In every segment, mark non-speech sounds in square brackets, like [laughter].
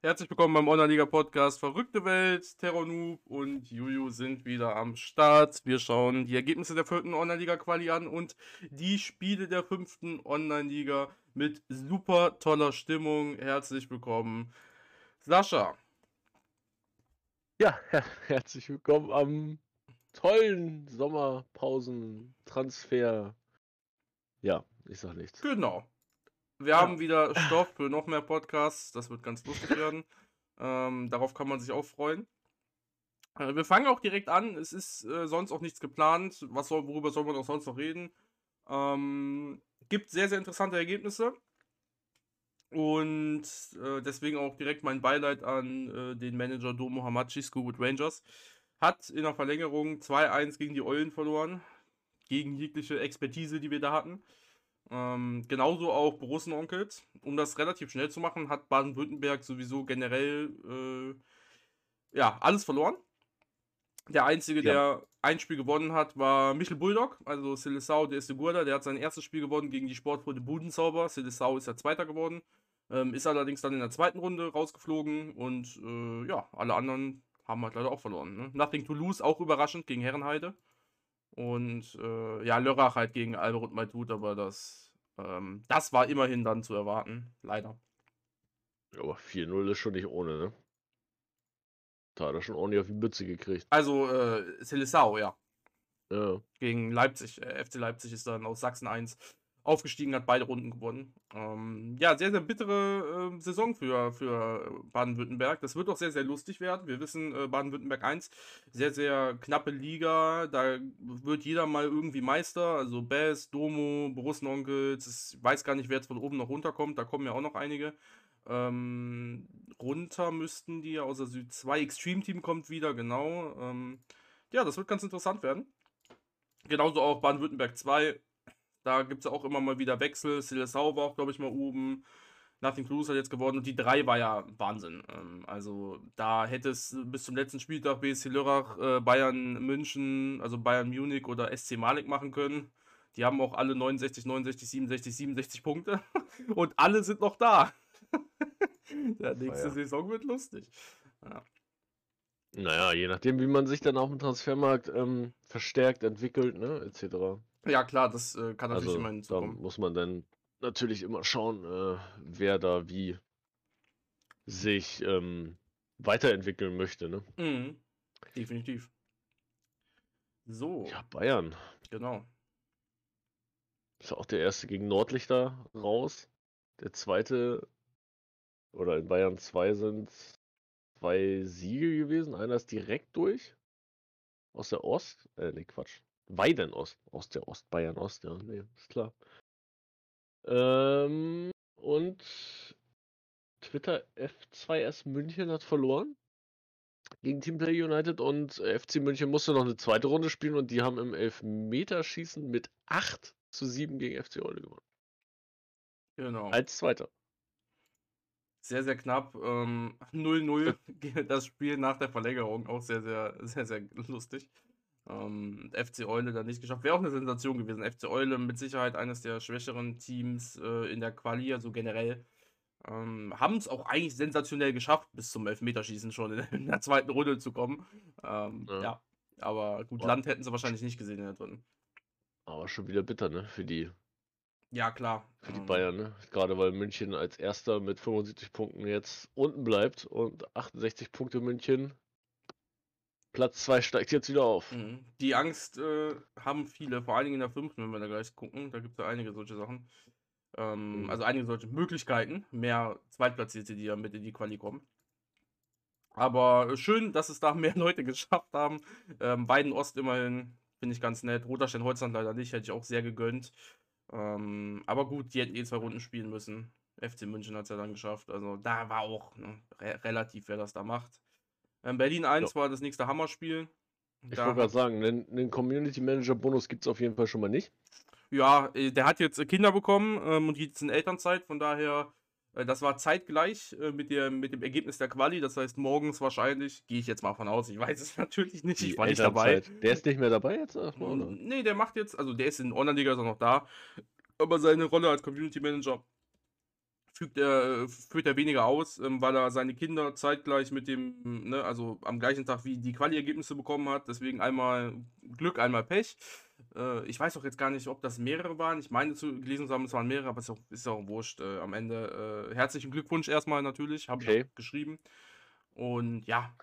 Herzlich willkommen beim Online-Liga-Podcast Verrückte Welt. Terror Noob und Juju sind wieder am Start. Wir schauen die Ergebnisse der vierten Online-Liga-Quali an und die Spiele der fünften Online-Liga mit super toller Stimmung. Herzlich willkommen, Sascha. Ja, her herzlich willkommen am tollen Sommerpausen-Transfer. Ja, ich sag nichts. Genau. Wir ja. haben wieder Stoff für noch mehr Podcasts. Das wird ganz lustig werden. Ähm, darauf kann man sich auch freuen. Äh, wir fangen auch direkt an. Es ist äh, sonst auch nichts geplant. Was soll, worüber soll man auch sonst noch reden? Ähm, gibt sehr, sehr interessante Ergebnisse. Und äh, deswegen auch direkt mein Beileid an äh, den Manager Domo Hamachi, Scoobwood Rangers. Hat in der Verlängerung 2-1 gegen die Eulen verloren. Gegen jegliche Expertise, die wir da hatten. Ähm, genauso auch Borussen-Onkels. Um das relativ schnell zu machen, hat Baden-Württemberg sowieso generell äh, ja, alles verloren. Der Einzige, ja. der ein Spiel gewonnen hat, war Michel Bulldog, also Silesau der ist Gurda. Der hat sein erstes Spiel gewonnen gegen die Sportfreunde Budenzauber. Silesau ist ja Zweiter geworden. Ähm, ist allerdings dann in der zweiten Runde rausgeflogen und äh, ja, alle anderen haben halt leider auch verloren. Ne? Nothing Toulouse auch überraschend gegen Herrenheide. Und äh, ja, Lörrach halt gegen Alberut Maitut, aber das, ähm, das war immerhin dann zu erwarten, leider. Aber 4-0 ist schon nicht ohne, ne? Da hat er schon ordentlich auf die Mütze gekriegt. Also, äh, Silissau, ja. Ja. Gegen Leipzig, äh, FC Leipzig ist dann aus Sachsen 1 aufgestiegen, hat beide Runden gewonnen. Ähm, ja, sehr, sehr bittere äh, Saison für, für Baden-Württemberg. Das wird auch sehr, sehr lustig werden. Wir wissen, äh, Baden-Württemberg 1, sehr, sehr knappe Liga. Da wird jeder mal irgendwie Meister. Also Bess, Domo, Borussen-Onkels. Ich weiß gar nicht, wer jetzt von oben noch runterkommt. Da kommen ja auch noch einige. Ähm, runter müssten die aus der Süd 2. Extreme Team kommt wieder, genau. Ähm, ja, das wird ganz interessant werden. Genauso auch Baden-Württemberg 2 da gibt es auch immer mal wieder Wechsel. Silesau war auch, glaube ich, mal oben. Nothing Cruise hat jetzt gewonnen und die drei war ja Wahnsinn. Ähm, also da hätte es bis zum letzten Spieltag BSC Lörrach, äh, Bayern München, also Bayern Munich oder SC Malik machen können. Die haben auch alle 69, 69, 67, 67 Punkte [laughs] und alle sind noch da. [laughs] ja, nächste ja. Saison wird lustig. Ja. Naja, je nachdem, wie man sich dann auf dem Transfermarkt ähm, verstärkt entwickelt, ne, etc. Ja, klar, das äh, kann natürlich Also immer da hinzukommen. muss man dann natürlich immer schauen, äh, wer da wie sich ähm, weiterentwickeln möchte, ne? Mhm. Definitiv. So, Ja, Bayern. genau. Ist auch der erste gegen Nordlichter raus. Der zweite, oder in Bayern 2 sind zwei Siege gewesen. Einer ist direkt durch. Aus der Ost. Äh, ne, Quatsch. Weidenost. Aus der Ost, Bayern Ost, ja, ne, ist klar. Ähm, und Twitter F2S München hat verloren gegen Teamplay United und FC München musste noch eine zweite Runde spielen und die haben im Elfmeterschießen mit 8 zu 7 gegen FC Eule gewonnen. Genau. Als Zweiter. Sehr, sehr knapp. Ähm, [laughs] 0-0 [laughs] das Spiel nach der Verlängerung. Auch sehr, sehr, sehr, sehr lustig. Ähm, FC Eule da nicht geschafft. Wäre auch eine Sensation gewesen. FC Eule mit Sicherheit eines der schwächeren Teams äh, in der Quali, also generell. Ähm, haben es auch eigentlich sensationell geschafft, bis zum Elfmeterschießen schon in, in der zweiten Runde zu kommen. Ähm, ja. Ja. aber gut, Boah. Land hätten sie wahrscheinlich nicht gesehen in der dritten. Aber schon wieder bitter, ne? Für die, Ja, klar. für die Ähm, Bayern, ne? Gerade weil München als erster mit 75 Punkten jetzt unten bleibt und 68 Punkte München. Platz 2 steigt jetzt wieder auf. Mhm. Die Angst äh, haben viele, vor allen Dingen in der fünften, wenn wir da gleich gucken. Da gibt es ja einige solche Sachen. Ähm, Mhm. Also einige solche Möglichkeiten. Mehr Zweitplatzierte, die ja mit in die Quali kommen. Aber äh, schön, dass es da [laughs] mehr Leute geschafft haben. Ähm, Weiden Ost immerhin, finde ich ganz nett. Roterstein Holzland leider nicht, hätte ich auch sehr gegönnt. Ähm, aber gut, die hätten eh zwei Runden spielen müssen. FC München hat es ja dann geschafft. Also da war auch ne, re relativ, wer das da macht. Ähm, Berlin 1 war das nächste Hammerspiel. Ich Da wollte gerade sagen, einen, Community Manager Bonus gibt es auf jeden Fall schon mal nicht. ja, äh, der hat jetzt äh, Kinder bekommen ähm, und geht jetzt in Elternzeit. Von daher, äh, das war zeitgleich äh, mit, der, mit dem Ergebnis der Quali. Das heißt, morgens wahrscheinlich, gehe ich jetzt mal von aus. Ich weiß es [laughs] natürlich nicht, ich Die war nicht dabei. Der ist nicht mehr dabei jetzt oder? Nee, der macht jetzt, also der ist in Online-Liga ist er noch da, aber seine Rolle als Community Manager fügt er, äh, führt er weniger aus, ähm, weil er seine Kinder zeitgleich mit dem, ne, also am gleichen Tag wie die Quali-Ergebnisse bekommen hat. Deswegen einmal Glück, einmal Pech. Äh, ich weiß auch jetzt gar nicht, ob das mehrere waren. Ich meine zu gelesen zu haben, es waren mehrere, aber es ist auch, ist auch wurscht. Äh, am Ende äh, herzlichen Glückwunsch erstmal natürlich, habe Okay. ich geschrieben. Und ja,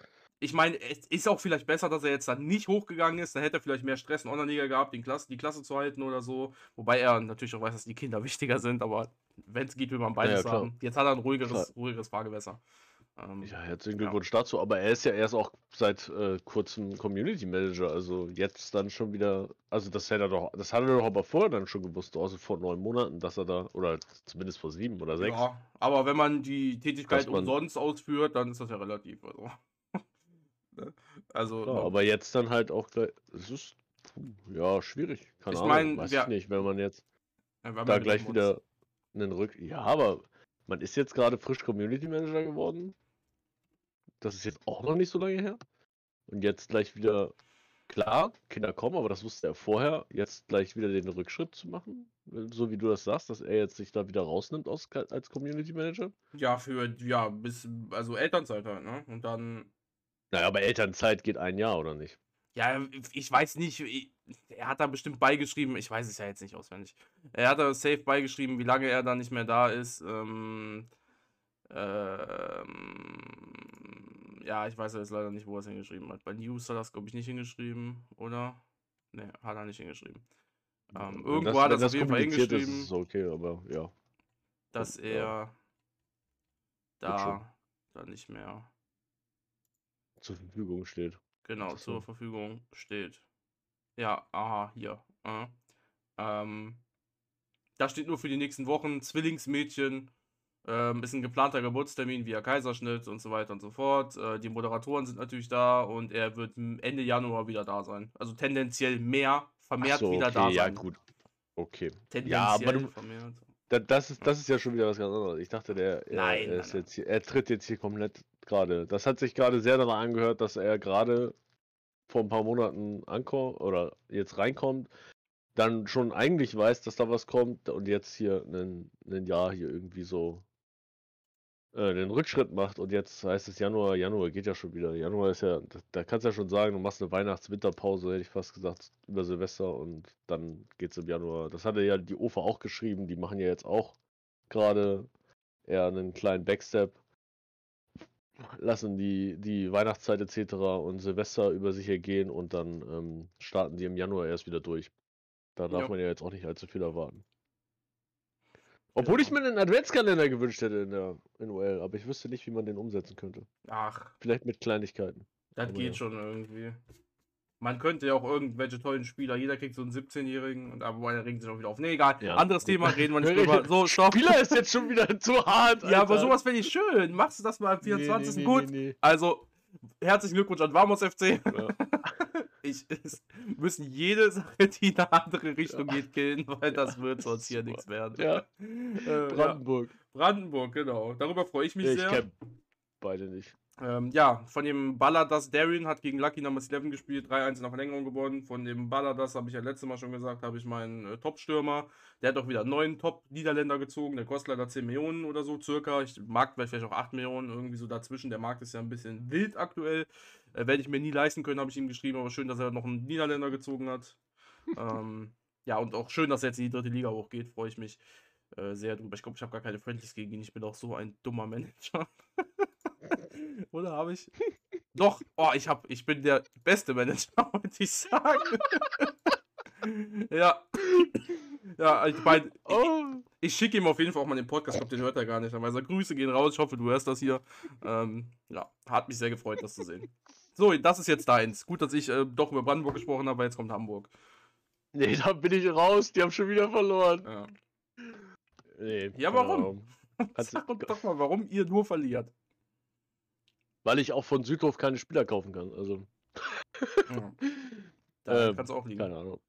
ich meine, es ist auch vielleicht besser, dass er jetzt dann nicht hochgegangen ist. Dann hätte er vielleicht mehr Stress in Online-Liga gehabt, den Klasse, die Klasse zu halten oder so. Wobei er natürlich auch weiß, dass die Kinder [laughs] wichtiger sind, aber wenn es geht, will man beides Ja, klar. haben. Jetzt hat er ein ruhigeres, Klar. ruhigeres Fahrgewässer. Ähm, Ja, herzlichen Ja. Glückwunsch dazu. Aber er ist ja erst auch seit äh, kurzem Community Manager. Also jetzt dann schon wieder. Also das hätte er doch, das hat er doch aber vorher dann schon gewusst, also vor neun Monaten, dass er da, oder zumindest vor sieben oder sechs. Ja, aber wenn man die Tätigkeit umsonst ausführt, dann ist das ja relativ. Also, Ne? also Ja, aber jetzt dann halt auch gleich. Es ist ja schwierig. Keine Ich Ahnung. mein, weiß wir- ich nicht, wenn man jetzt ja, da ja gleich wieder einen Rück. Ja, aber man ist jetzt gerade frisch Community Manager geworden. Das ist jetzt auch noch nicht so lange her. Und jetzt gleich wieder, klar, Kinder kommen, aber das wusste er vorher, jetzt gleich wieder den Rückschritt zu machen. So wie du das sagst, dass er jetzt sich da wieder rausnimmt aus, als Community Manager. Ja, für, ja, bis, also Elternzeit halt, ne? Und dann, Naja, aber Elternzeit geht ein Jahr, oder nicht? ja, ich weiß nicht, ich- er hat da bestimmt beigeschrieben, ich weiß es ja jetzt nicht auswendig. Er hat da safe beigeschrieben, wie lange er da nicht mehr da ist. Ähm, ähm, ja, ich weiß jetzt leider nicht, wo er es hingeschrieben hat. Bei News hat er es, glaube ich, nicht hingeschrieben, oder? Ne, hat er nicht hingeschrieben. Ähm, irgendwo das- hat er es das auf jeden Fall ist, hingeschrieben. ist es okay, aber ja. dass Ja. er da, da nicht mehr Zur Verfügung steht. genau zur Verfügung steht. Ja, aha, hier. äh. Ähm, da steht nur für die nächsten Wochen Zwillingsmädchen. Ähm, ist ein geplanter Geburtstermin via Kaiserschnitt und so weiter und so fort. Äh, die Moderatoren sind natürlich da und er wird Ende Januar wieder da sein. Also tendenziell mehr, vermehrt so, wieder okay, da ja, sein. gut. Okay. Tendenziell Ja, aber du, vermehrt. Da, das, ist, das ist ja schon wieder was ganz anderes. Ich dachte, der er, Nein, er, ist nein, jetzt hier, er tritt jetzt hier komplett gerade. Das hat sich gerade sehr danach angehört, dass er gerade vor ein paar Monaten ankommt oder jetzt reinkommt, dann schon eigentlich weiß, dass da was kommt und jetzt hier ein, Jahr hier irgendwie so äh, den Rückschritt macht und jetzt heißt es Januar, Januar geht ja schon wieder. Januar ist ja, da, da kannst du ja schon sagen, du machst eine Weihnachts-Winterpause, hätte ich fast gesagt, über Silvester und dann geht's im Januar. Das hatte ja die OFA auch geschrieben, die machen ja jetzt auch gerade eher einen kleinen Backstep, lassen die, die Weihnachtszeit etc. und Silvester über sich ergehen und dann ähm, starten die im Januar erst wieder durch. Da darf Ja. man ja jetzt auch nicht allzu viel erwarten. Obwohl ich mir einen Adventskalender gewünscht hätte in der in UL, aber ich wüsste nicht, wie man den umsetzen könnte. Ach, Vielleicht mit Kleinigkeiten. Das Aber geht ja. schon irgendwie. Man könnte ja auch irgendwelche tollen Spieler, jeder kriegt so einen 17-Jährigen und aber der regen sich auch wieder auf. Nee, egal. Ja. Anderes Thema, reden wir nicht drüber. So, [laughs] stopp. Spieler ist jetzt schon wieder zu hart. Ja, aber Alter. sowas finde ich schön. Machst du das mal am Nee, nee, 24. nee, Gut. nee. Also, herzlichen Glückwunsch an Vamos FC. Ja. [laughs] Ich, es müssen jede Sache, die in eine andere Richtung geht, killen, weil das wird sonst hier nichts werden. Ja, Äh, ja. Brandenburg. Brandenburg, genau. Darüber freue ich mich Ich sehr. kenn beide nicht. Ähm, ja, von dem Balladas Darien hat gegen Lucky Numbers 11 gespielt, 3-1 in der Verlängerung gewonnen. Von dem Balladas, habe ich ja letztes Mal schon gesagt, habe ich meinen äh, Top-Stürmer. Der hat auch wieder neuen Top-Niederländer gezogen. Der kostet leider 10 Millionen oder so circa. Ich mag vielleicht auch 8 Millionen, irgendwie so dazwischen. Der Markt ist ja ein bisschen wild aktuell. Äh, Werde ich mir nie leisten können, habe ich ihm geschrieben. Aber schön, dass er noch einen Niederländer gezogen hat. [laughs] ähm, ja, und auch schön, dass er jetzt in die dritte Liga hochgeht. Freue ich mich äh, sehr drüber. Ich glaube, ich habe gar keine Friendlies gegen ihn. Ich bin auch so ein dummer Manager. [laughs] [laughs] Oder habe ich? Doch, oh, ich hab, ich bin der beste Manager, [laughs] wollte ich sagen. [laughs] ja. Ja, ich meine, Oh, ich schicke ihm auf jeden Fall auch mal den Podcast, ich glaube, den hört er gar nicht. Weiß er, Grüße gehen raus, ich hoffe, du hörst das hier. Ähm, ja, hat mich sehr gefreut, das zu sehen. So, das ist jetzt deins. Gut, dass ich äh, doch über Brandenburg gesprochen habe, aber jetzt kommt Hamburg. nee, da bin ich raus. Die haben schon wieder verloren. Ja. Nee, Ja, warum? Sag uns doch mal, warum ihr nur verliert. Weil ich auch von Südhof keine Spieler kaufen kann. Also, Ja. [laughs] Da Ähm, kann es auch liegen. keine Ahnung.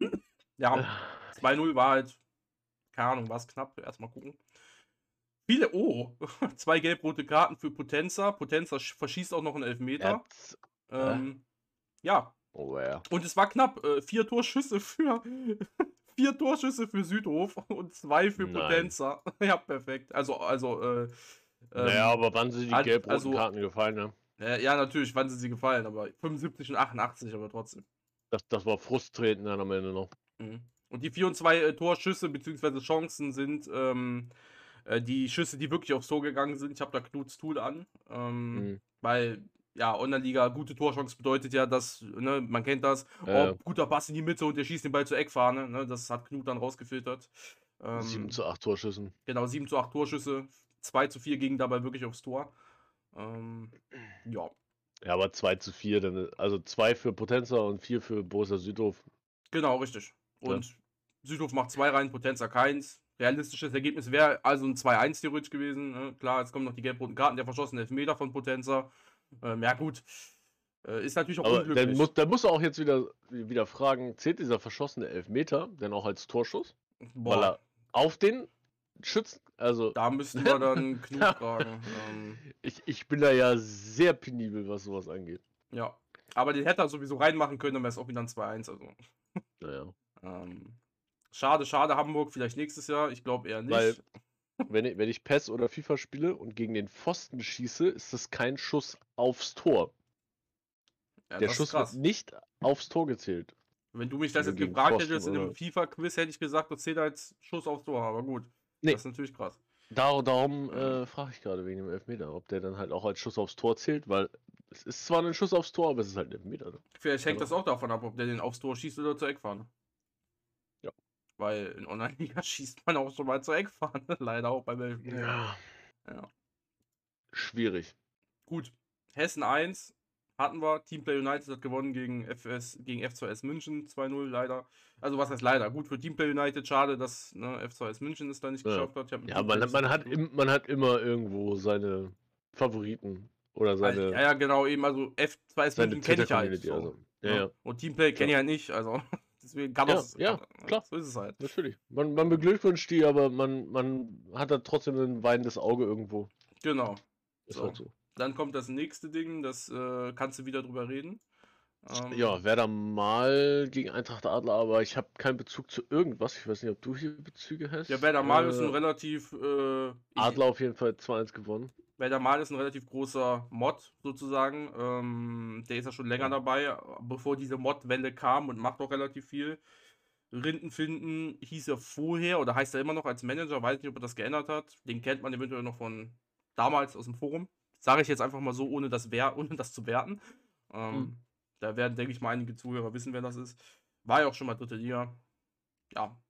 [laughs] Ja, [laughs] 2-0 war halt, keine Ahnung, war es knapp. Erstmal gucken. Viele, oh, zwei gelb-rote Karten für Potenza. Potenza sch- verschießt auch noch einen Elfmeter. Ähm, ja, oh, ja. und es war knapp. Äh, vier Torschüsse für, vier Torschüsse für Südhof und zwei für. Potenza. ja, perfekt. Also, also, äh, naja, ähm, aber wann sind die hat- gelb-roten also- Karten gefallen, ne? äh, ja, natürlich, wann sind sie gefallen, aber 75 und 88, aber trotzdem. Das, das war frustrierend dann am Ende noch. Mhm. Und die 4 und 2 äh, Torschüsse bzw. Chancen sind ähm, äh, die Schüsse, die wirklich aufs Tor gegangen sind. Ich habe da Knuts Tool an. Ähm, Mhm. Weil, ja, Online-Liga, gute Torchance bedeutet ja, dass, ne, man kennt das, Ja. oh, guter Pass in die Mitte und der schießt den Ball zur Eckfahne. Ne, das hat Knut dann rausgefiltert. Ähm, 7 zu 8 Torschüssen. Genau, 7 zu 8 Torschüsse. 2 zu 4 gingen dabei wirklich aufs Tor. Ähm, ja, Ja, aber 2 zu 4, dann, also 2 für Potenza und 4 für Borussia Südhof. genau, richtig. Ja. Und Südhof macht zwei rein, Potenza keins. Realistisches Ergebnis wäre also ein 2-1 theoretisch gewesen. Ne? Klar, jetzt kommen noch die gelb-roten Karten, der verschossene Elfmeter von Potenza. Ähm, ja, gut. Äh, ist natürlich auch Aber unglücklich. dann muss, dann muss er auch jetzt wieder, wieder fragen, zählt dieser verschossene Elfmeter denn auch als Torschuss? Boah, Weil er auf den Schützen, also da müssten wir dann Knut [laughs] fragen. Ähm, ich, ich bin da ja sehr penibel, was sowas angeht. ja. Aber den hätte er sowieso reinmachen können, dann wäre es auch wieder ein 2-1. Also, Naja. ähm, schade, schade, Hamburg, vielleicht nächstes Jahr. Ich glaube eher nicht. Weil- Wenn ich, wenn ich PES oder FIFA spiele und gegen den Pfosten schieße, ist das kein Schuss aufs Tor. ja, Der Schuss wird nicht aufs Tor gezählt. Wenn du mich das jetzt gefragt hättest in einem FIFA-Quiz, hätte ich gesagt, das zählt als Schuss aufs Tor. Aber gut. Nee. Das ist natürlich krass. Dar darum äh, frage ich gerade wegen dem Elfmeter, ob der dann halt auch als Schuss aufs Tor zählt, weil es ist zwar ein Schuss aufs Tor, aber es ist halt ein Elfmeter. ne? Vielleicht hängt Genau. das auch davon ab, ob der den aufs Tor schießt oder zur Eckfahne. Ja. Weil in Online-Liga [laughs] schießt man auch schon mal zur Eckfahne. [laughs] Leider auch beim Elfmeter. Ja. Ja. Schwierig. Gut. Hessen 1 hatten wir. Teamplay United hat gewonnen gegen, FS, gegen F2S München 2-0 leider. Also was heißt leider? Gut für Teamplay United. Schade, dass ne, F2S München es da nicht Ja. geschafft hat. Ja, man, man, hat im, man hat immer irgendwo seine Favoriten oder Also, seine, ja, ja, genau, eben, also F2S seine München kenne ich halt. So, Also. Ja, ne? ja, Und Teamplay kenne ich halt nicht, also [laughs] deswegen kann Ja, das. ja, kann- klar. So ist es halt. natürlich. Man, man beglückwünscht die, aber man, man hat da trotzdem ein weinendes Auge irgendwo. Genau. Ist So. halt so. Dann kommt das nächste Ding, das äh, kannst du wieder drüber reden. Ähm, Ja, Werder mal gegen Eintracht Adler, aber ich habe keinen Bezug zu irgendwas. Ich weiß nicht, ob du hier Bezüge hast. Ja, Werder Mal ist ein Äh, relativ. Äh, Adler auf jeden Fall 2-1 gewonnen. Werder Mal ist ein relativ großer Mod sozusagen. Ähm, der ist ja schon länger dabei, bevor diese Mod-Welle kam und macht auch relativ viel. Rinden finden hieß er vorher oder heißt er immer noch als Manager, weiß nicht, ob er das geändert hat. Den kennt man eventuell noch von damals aus dem Forum. Sage ich jetzt einfach mal so, ohne das, wer [laughs] ohne das zu werten. Ähm, Hm. Da werden, denke ich mal, einige Zuhörer wissen, wer das ist. War ja auch schon mal dritte Liga. Ja.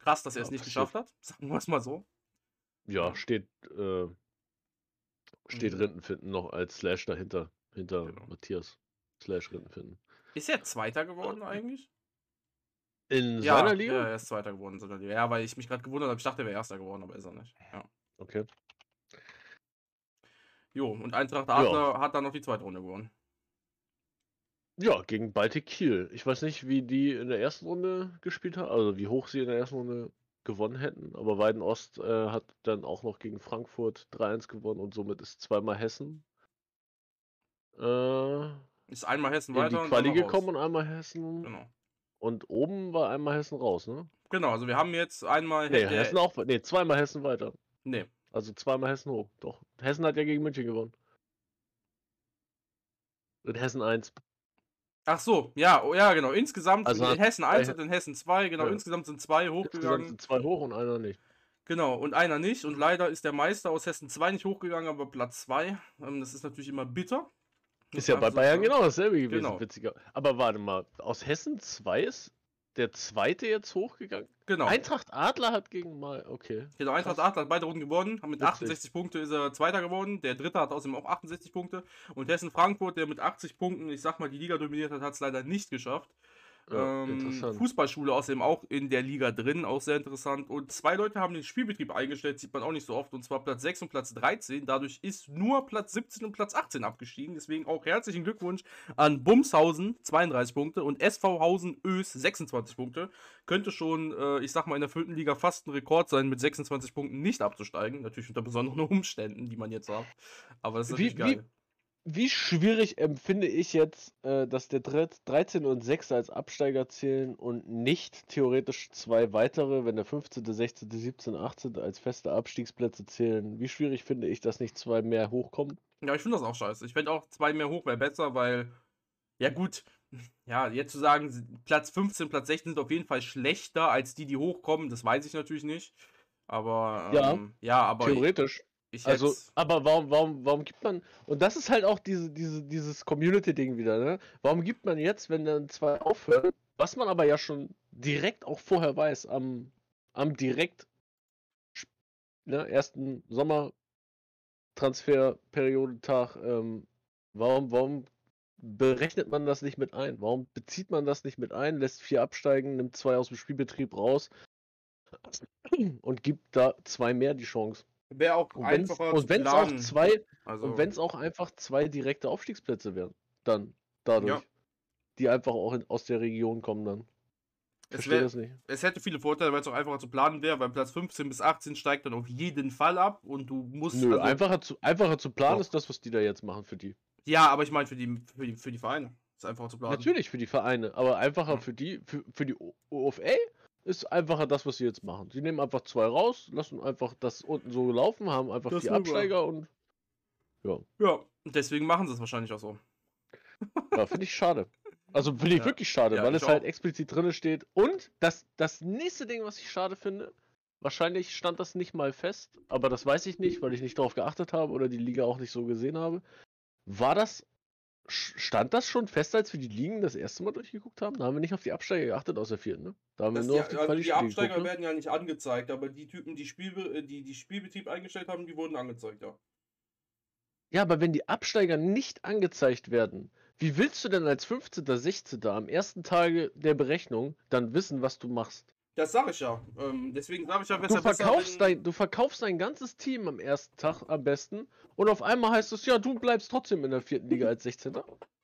Krass, dass er Ja, es nicht geschafft hat. [laughs] Sagen wir es mal so. Ja, steht, äh, steht Mhm. Rindenfinden noch als Slash dahinter. Hinter Genau. Matthias. Slash Rindenfinden. Ist er Zweiter geworden eigentlich? In Ja, seiner ja, Liga? er ist Zweiter geworden in seiner Liga. Ja, weil ich mich gerade gewundert habe. Ich dachte, er wäre Erster geworden, aber ist er nicht. Ja. Okay. Jo, und Eintracht Ja. Adler hat dann noch die zweite Runde gewonnen. Ja, gegen Baltic Kiel. Ich weiß nicht, wie die in der ersten Runde gespielt haben, also wie hoch sie in der ersten Runde gewonnen hätten, aber Weiden Ost äh, hat dann auch noch gegen Frankfurt 3-1 gewonnen und somit ist zweimal Hessen äh, Ist einmal Hessen in weiter die und Quali einmal raus. gekommen und einmal Hessen. Genau. Und oben war einmal Hessen raus, ne? Genau, also wir haben jetzt einmal. Nee, Hessen auch. Nee, zweimal Hessen weiter. Nee. Also zweimal Hessen hoch. Doch. Hessen hat ja gegen München gewonnen. In Hessen 1. Ach so, ja, oh, ja, genau. Insgesamt Also in Hessen 1 äh, und in Hessen 2, genau, ja. insgesamt sind zwei Insgesamt hochgegangen. sind zwei hoch und einer nicht. Genau, und einer nicht. Und leider ist der Meister aus Hessen 2 nicht hochgegangen, aber Platz 2. Ähm, das ist natürlich immer bitter. Ist ja bei einfach so Bayern genau dasselbe gewesen, Genau. witziger. Aber warte mal, aus Hessen 2 ist der zweite jetzt hochgegangen? Genau. Eintracht Adler hat gegen mal, okay. Genau, Eintracht Adler hat beide Runden gewonnen. Mit Witzig. 68 Punkte ist er Zweiter geworden. Der Dritte hat außerdem auch 68 Punkte. Und Hessen Frankfurt, der mit 80 Punkten, ich sag mal, die Liga dominiert hat, hat es leider nicht geschafft. Ja, ähm. Fußballschule außerdem auch in der Liga drin, auch sehr interessant. Und zwei Leute haben den Spielbetrieb eingestellt, sieht man auch nicht so oft. Und zwar Platz 6 und Platz 13. Dadurch ist nur Platz 17 und Platz 18 abgestiegen. Deswegen auch herzlichen Glückwunsch an Bumshausen, 32 Punkte. Und SV Hausen Ös, 26 Punkte. Könnte schon, äh, ich sag mal, in der vierten Liga fast ein Rekord sein, mit 26 Punkten nicht abzusteigen. Natürlich unter besonderen [laughs] Umständen, die man jetzt hat. Aber das ist Wie- natürlich geil. wie schwierig empfinde ich jetzt, äh, dass der 13 und 6 als Absteiger zählen und nicht theoretisch zwei weitere, wenn der 15., 16., 17., 18. als feste Abstiegsplätze zählen. Wie schwierig finde ich, dass nicht zwei mehr hochkommen? Ja, ich finde das auch scheiße. Ich finde auch zwei mehr hoch wäre besser, weil, ja gut, ja, jetzt zu sagen, Platz 15, Platz 16 sind auf jeden Fall schlechter als die, die hochkommen, das weiß ich natürlich nicht. Aber, Ja, ähm, ja, aber Theoretisch. ich Also, hätte. aber warum, warum, warum gibt man, und das ist halt auch diese, diese, dieses Community-Ding wieder, ne? Warum gibt man jetzt, wenn dann zwei aufhören, was man aber ja schon direkt auch vorher weiß, am, am direkt ne, ersten Sommertransferperiodentag, ähm, warum, warum berechnet man das nicht mit ein? Warum bezieht man das nicht mit ein, lässt vier absteigen, nimmt zwei aus dem Spielbetrieb raus und gibt da zwei mehr die Chance? Wäre auch Und einfacher und zu wenn's auch zwei, Also, und wenn es auch einfach zwei direkte Aufstiegsplätze wären, dann dadurch, Ja. die einfach auch in, aus der Region kommen dann. es, Verstehe wär, das nicht. es hätte viele Vorteile, weil es auch einfacher zu planen wäre, weil Platz 15 bis 18 steigt dann auf jeden Fall ab und du musst. Nö, also, einfacher zu, einfacher zu planen Doch. ist das, was die da jetzt machen für die. Ja, aber ich meine für die, für, die, für die Vereine. Ist einfacher zu planen. Natürlich für die Vereine, aber einfacher Ja. für die, für, für die OFA ist einfacher das, was sie jetzt machen. Sie nehmen einfach zwei raus, lassen einfach das unten so laufen, haben einfach Das die. Absteiger und Ja, und deswegen machen sie es wahrscheinlich auch so. [laughs] ja, finde ich schade. Also finde ich Ja. wirklich schade, Ja, weil es halt auch. explizit drin steht. Und das, das nächste Ding, was ich schade finde, wahrscheinlich stand das nicht mal fest, aber das weiß ich nicht, weil ich nicht darauf geachtet habe oder die Liga auch nicht so gesehen habe. War das, stand das schon fest, als wir die Ligen das erste Mal durchgeguckt haben? Da haben wir nicht auf die Absteiger geachtet aus der vierten, ne? Da haben wir nur die, auf die also die Absteiger geguckt, ne? werden ja nicht angezeigt, aber die Typen, die, Spielbe äh, die, die Spielbetrieb eingestellt haben, die wurden angezeigt, ja. Ja, aber wenn die Absteiger nicht angezeigt werden, wie willst du denn als 15., 16. am ersten Tage der Berechnung dann wissen, was du machst? Das sage ich ja. Ähm, deswegen sage ich ja, Du besser, besser, verkaufst, wenn- dein, du verkaufst dein ganzes Team am ersten Tag am besten und auf einmal heißt es, ja, du bleibst trotzdem in der vierten Liga als 16.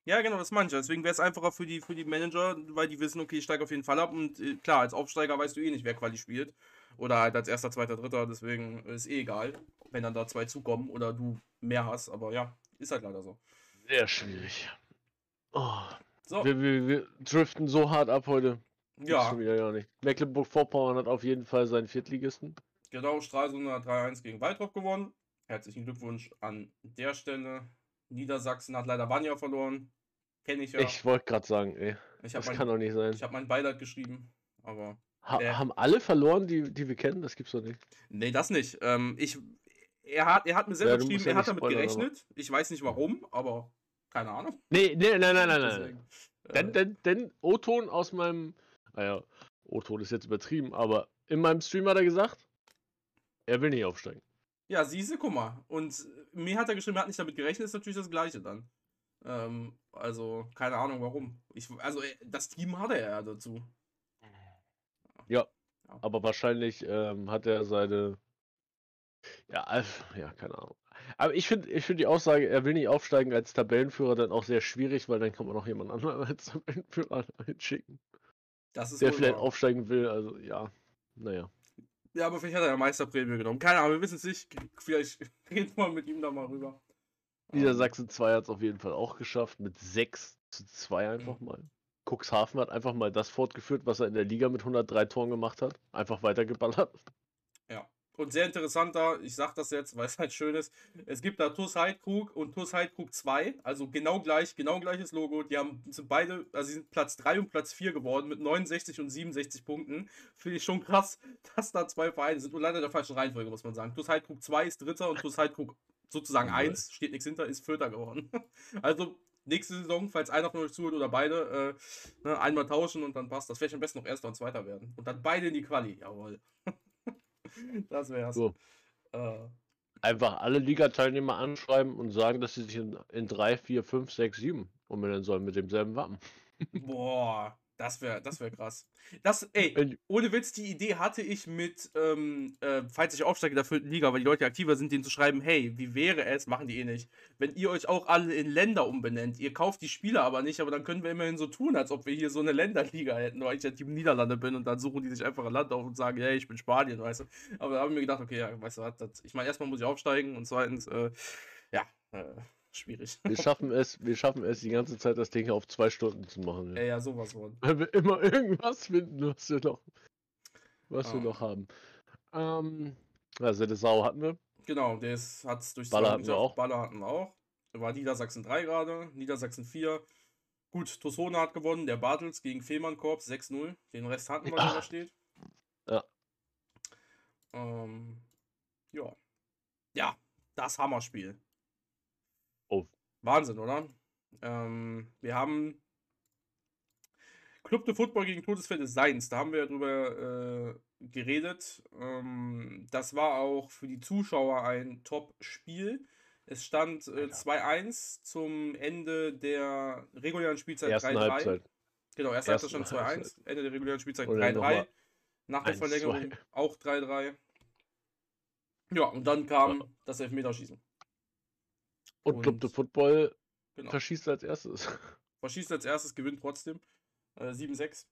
Ja, genau, das meine ich. ja. Deswegen wäre es einfacher für die, für die Manager, weil die wissen, okay, ich steige auf jeden Fall ab. Und äh, klar, als Aufsteiger weißt du eh nicht, wer Quali spielt. Oder halt als erster, zweiter, dritter. Deswegen ist eh egal, wenn dann da zwei zukommen oder du mehr hast. Aber ja, ist halt leider so. Sehr schwierig. Oh, So, wir, wir, wir driften so hart ab heute. Ja, schon wieder gar nicht. Mecklenburg-Vorpommern hat auf jeden Fall seinen Viertligisten. genau. Stralsund hat 3-1 gegen Waldrop gewonnen. Herzlichen Glückwunsch an der Stelle. Niedersachsen hat leider Vanja verloren. Kenne ich ja. Ich wollte gerade sagen, ey, ich das habe kann mein, doch nicht sein. ich hab mein Beileid geschrieben. Aber Ha äh. haben alle verloren, die, die wir kennen? Das gibt's doch nicht. Nee, das nicht. Ähm, ich, er, hat, er hat mir selber Ja, geschrieben, ja er hat damit spoilern, gerechnet. Ich weiß nicht warum, aber keine Ahnung. Nee, nee, nein, nein, nein, nein. [laughs] Deswegen, Denn, äh, denn, denn O-Ton aus meinem, naja, O-Ton ist jetzt übertrieben, aber in meinem Stream hat er gesagt, er will nicht aufsteigen. ja, siehste, guck mal. Und mir hat er geschrieben, er hat nicht damit gerechnet, ist natürlich das Gleiche dann. Ähm, also, keine Ahnung warum. Ich, also, äh, das Team hatte er ja dazu. Aber wahrscheinlich ähm, hat er seine, ja, ja, keine Ahnung. Aber ich finde ich find die Aussage, er will nicht aufsteigen als Tabellenführer dann auch sehr schwierig, weil dann kann man noch jemand anderen [laughs] als Tabellenführer hinschicken, Das ist der wohl vielleicht wahr. aufsteigen will. Also ja, naja. Ja, aber vielleicht hat er ja Meisterprämie genommen. Keine Ahnung, wir wissen es nicht. Vielleicht [laughs] reden wir mit ihm da mal rüber. Ähm, Niedersachsen 2 hat es auf jeden Fall auch geschafft, mit 6 zu 2 einfach mal. Cuxhaven hat einfach mal das fortgeführt, was er in der Liga mit 103 Toren gemacht hat. Einfach weitergeballert. Und sehr interessant da, ich sag das jetzt, weil es halt schön ist, es gibt da TuS Heidkrug und TuS Heidkrug 2, also genau gleich, genau gleiches Logo. Die haben sind beide, also sie sind Platz 3 und Platz 4 geworden mit 69 und 67 Punkten. Finde ich schon krass, [laughs] dass da zwei Vereine sind und leider der falschen Reihenfolge, muss man sagen. TuS Heidkrug 2 ist Dritter und TuS Heidkrug sozusagen Jawohl. 1, steht nichts hinter, ist Vierter geworden. [laughs] Also nächste Saison, falls einer von euch zuhört oder beide, äh, ne, einmal tauschen und dann passt das. Vielleicht am besten noch Erster und Zweiter werden. Und dann beide in die Quali, jawohl. [laughs] das wär's. So. Äh, Einfach alle Liga-Teilnehmer anschreiben und sagen, dass sie sich in, in 3, 4, 5, 6, 7 umbenennen sollen mit demselben Wappen. boah, das wäre das wär krass. Das, ey, ohne Witz, die Idee hatte ich mit, ähm, äh, falls ich aufsteige in der vierten Liga, weil die Leute aktiver sind, denen zu schreiben, hey, wie wäre es, machen die eh nicht, wenn ihr euch auch alle in Länder umbenennt. Ihr kauft die Spieler aber nicht, aber dann können wir immerhin so tun, als ob wir hier so eine Länderliga hätten, weil ich ja Team Niederlande bin und dann suchen die sich einfach ein Land auf und sagen, hey, ich bin Spanien, weißt du. Aber da habe ich mir gedacht, okay, ja, weißt du was, ich meine, erstmal muss ich aufsteigen und zweitens, äh, ja, äh, Schwierig. Wir schaffen es, wir schaffen es die ganze Zeit, das Ding auf zwei Stunden zu machen. Ja, ja, sowas von. Weil wir immer irgendwas finden, was wir noch, was wir Ah. noch haben. Ähm, also der Sau hatten wir. Genau, der hat es durch Baller hatten wir auch. Baller hatten wir auch. War Niedersachsen 3 gerade, Niedersachsen 4. Gut, Tosone hat gewonnen, der Bartels gegen Fehmarnkorps 6-0. Den Rest hatten wir, Ja. da steht. Ja. Ähm, ja. Ja, das Hammerspiel. Wahnsinn, oder? Ähm, wir haben Club de Football gegen Todesfälle des Seins. Da haben wir ja drüber äh, geredet. Ähm, das war auch für die Zuschauer ein Top-Spiel. Es stand äh, Alter. 2-1 zum Ende der regulären Spielzeit Ersten 3-3. Halbzeit. Genau, erste Halbzeit stand 2-1, Halbzeit. Ende der regulären Spielzeit Und dann 3-3. nochmal Nach der 1-2. Verlängerung auch 3-3. Ja, und dann kam das Elfmeterschießen. Und Club Und- de Football Genau. verschießt als erstes. [laughs] Verschießt als erstes, gewinnt trotzdem. Äh, 7-6.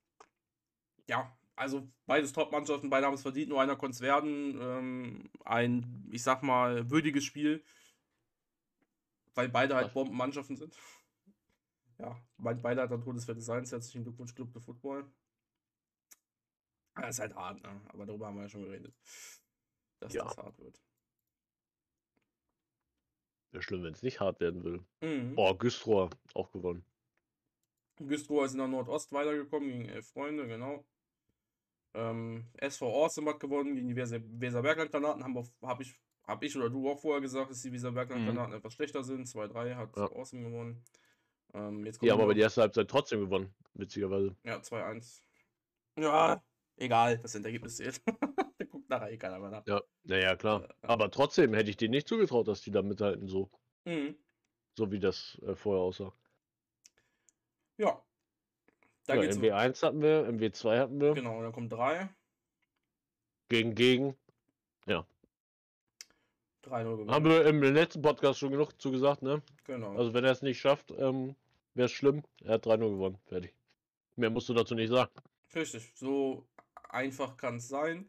Ja, also beides Top-Mannschaften, beide haben es verdient, nur einer konnte es werden. Ähm, ein, ich sag mal, würdiges Spiel. Weil beide halt? Bombenmannschaften sind. [laughs] Ja, beide hat dann Todesfälle sein. Herzlichen Glückwunsch, Club de Football. Das ist halt hart, ne? Aber darüber haben wir ja schon geredet. Dass Ja. das hart wird. Wäre schlimm, wenn es nicht hart werden würde. Mhm. Oh, Güstrow auch gewonnen. Güstrow ist in der Nordost weitergekommen gegen elf Freunde, genau. Ähm, SV Awesome hat gewonnen gegen die Weser- Weserbergland-Granaten. Haben wir- Hab ich, hab ich oder du auch vorher gesagt, dass die Weserbergland-Granaten etwas schlechter sind. 2-3 hat Mhm. Ja. Awesome gewonnen. Ähm, jetzt Die haben aber die erste Halbzeit trotzdem gewonnen, witzigerweise. Ja, 2-1. Ja, egal, das Endergebnis zählt. [laughs] nachher eh keiner mehr nach. Ja, naja, klar. Ja. Aber trotzdem hätte ich denen nicht zugetraut, dass die da mithalten, so, Mhm. so wie das äh, vorher aussah. Ja. Da ja, geht's MW1 hatten wir, MW2 hatten wir. Genau, dann kommt 3. Gegen Gegen. 3-0 gewonnen. Haben wir im letzten Podcast schon genug zu gesagt, ne? Genau. Also wenn er es nicht schafft, ähm, wäre es schlimm. Er hat 3-0 gewonnen. Fertig. Mehr musst du dazu nicht sagen. Richtig, so einfach kann es sein.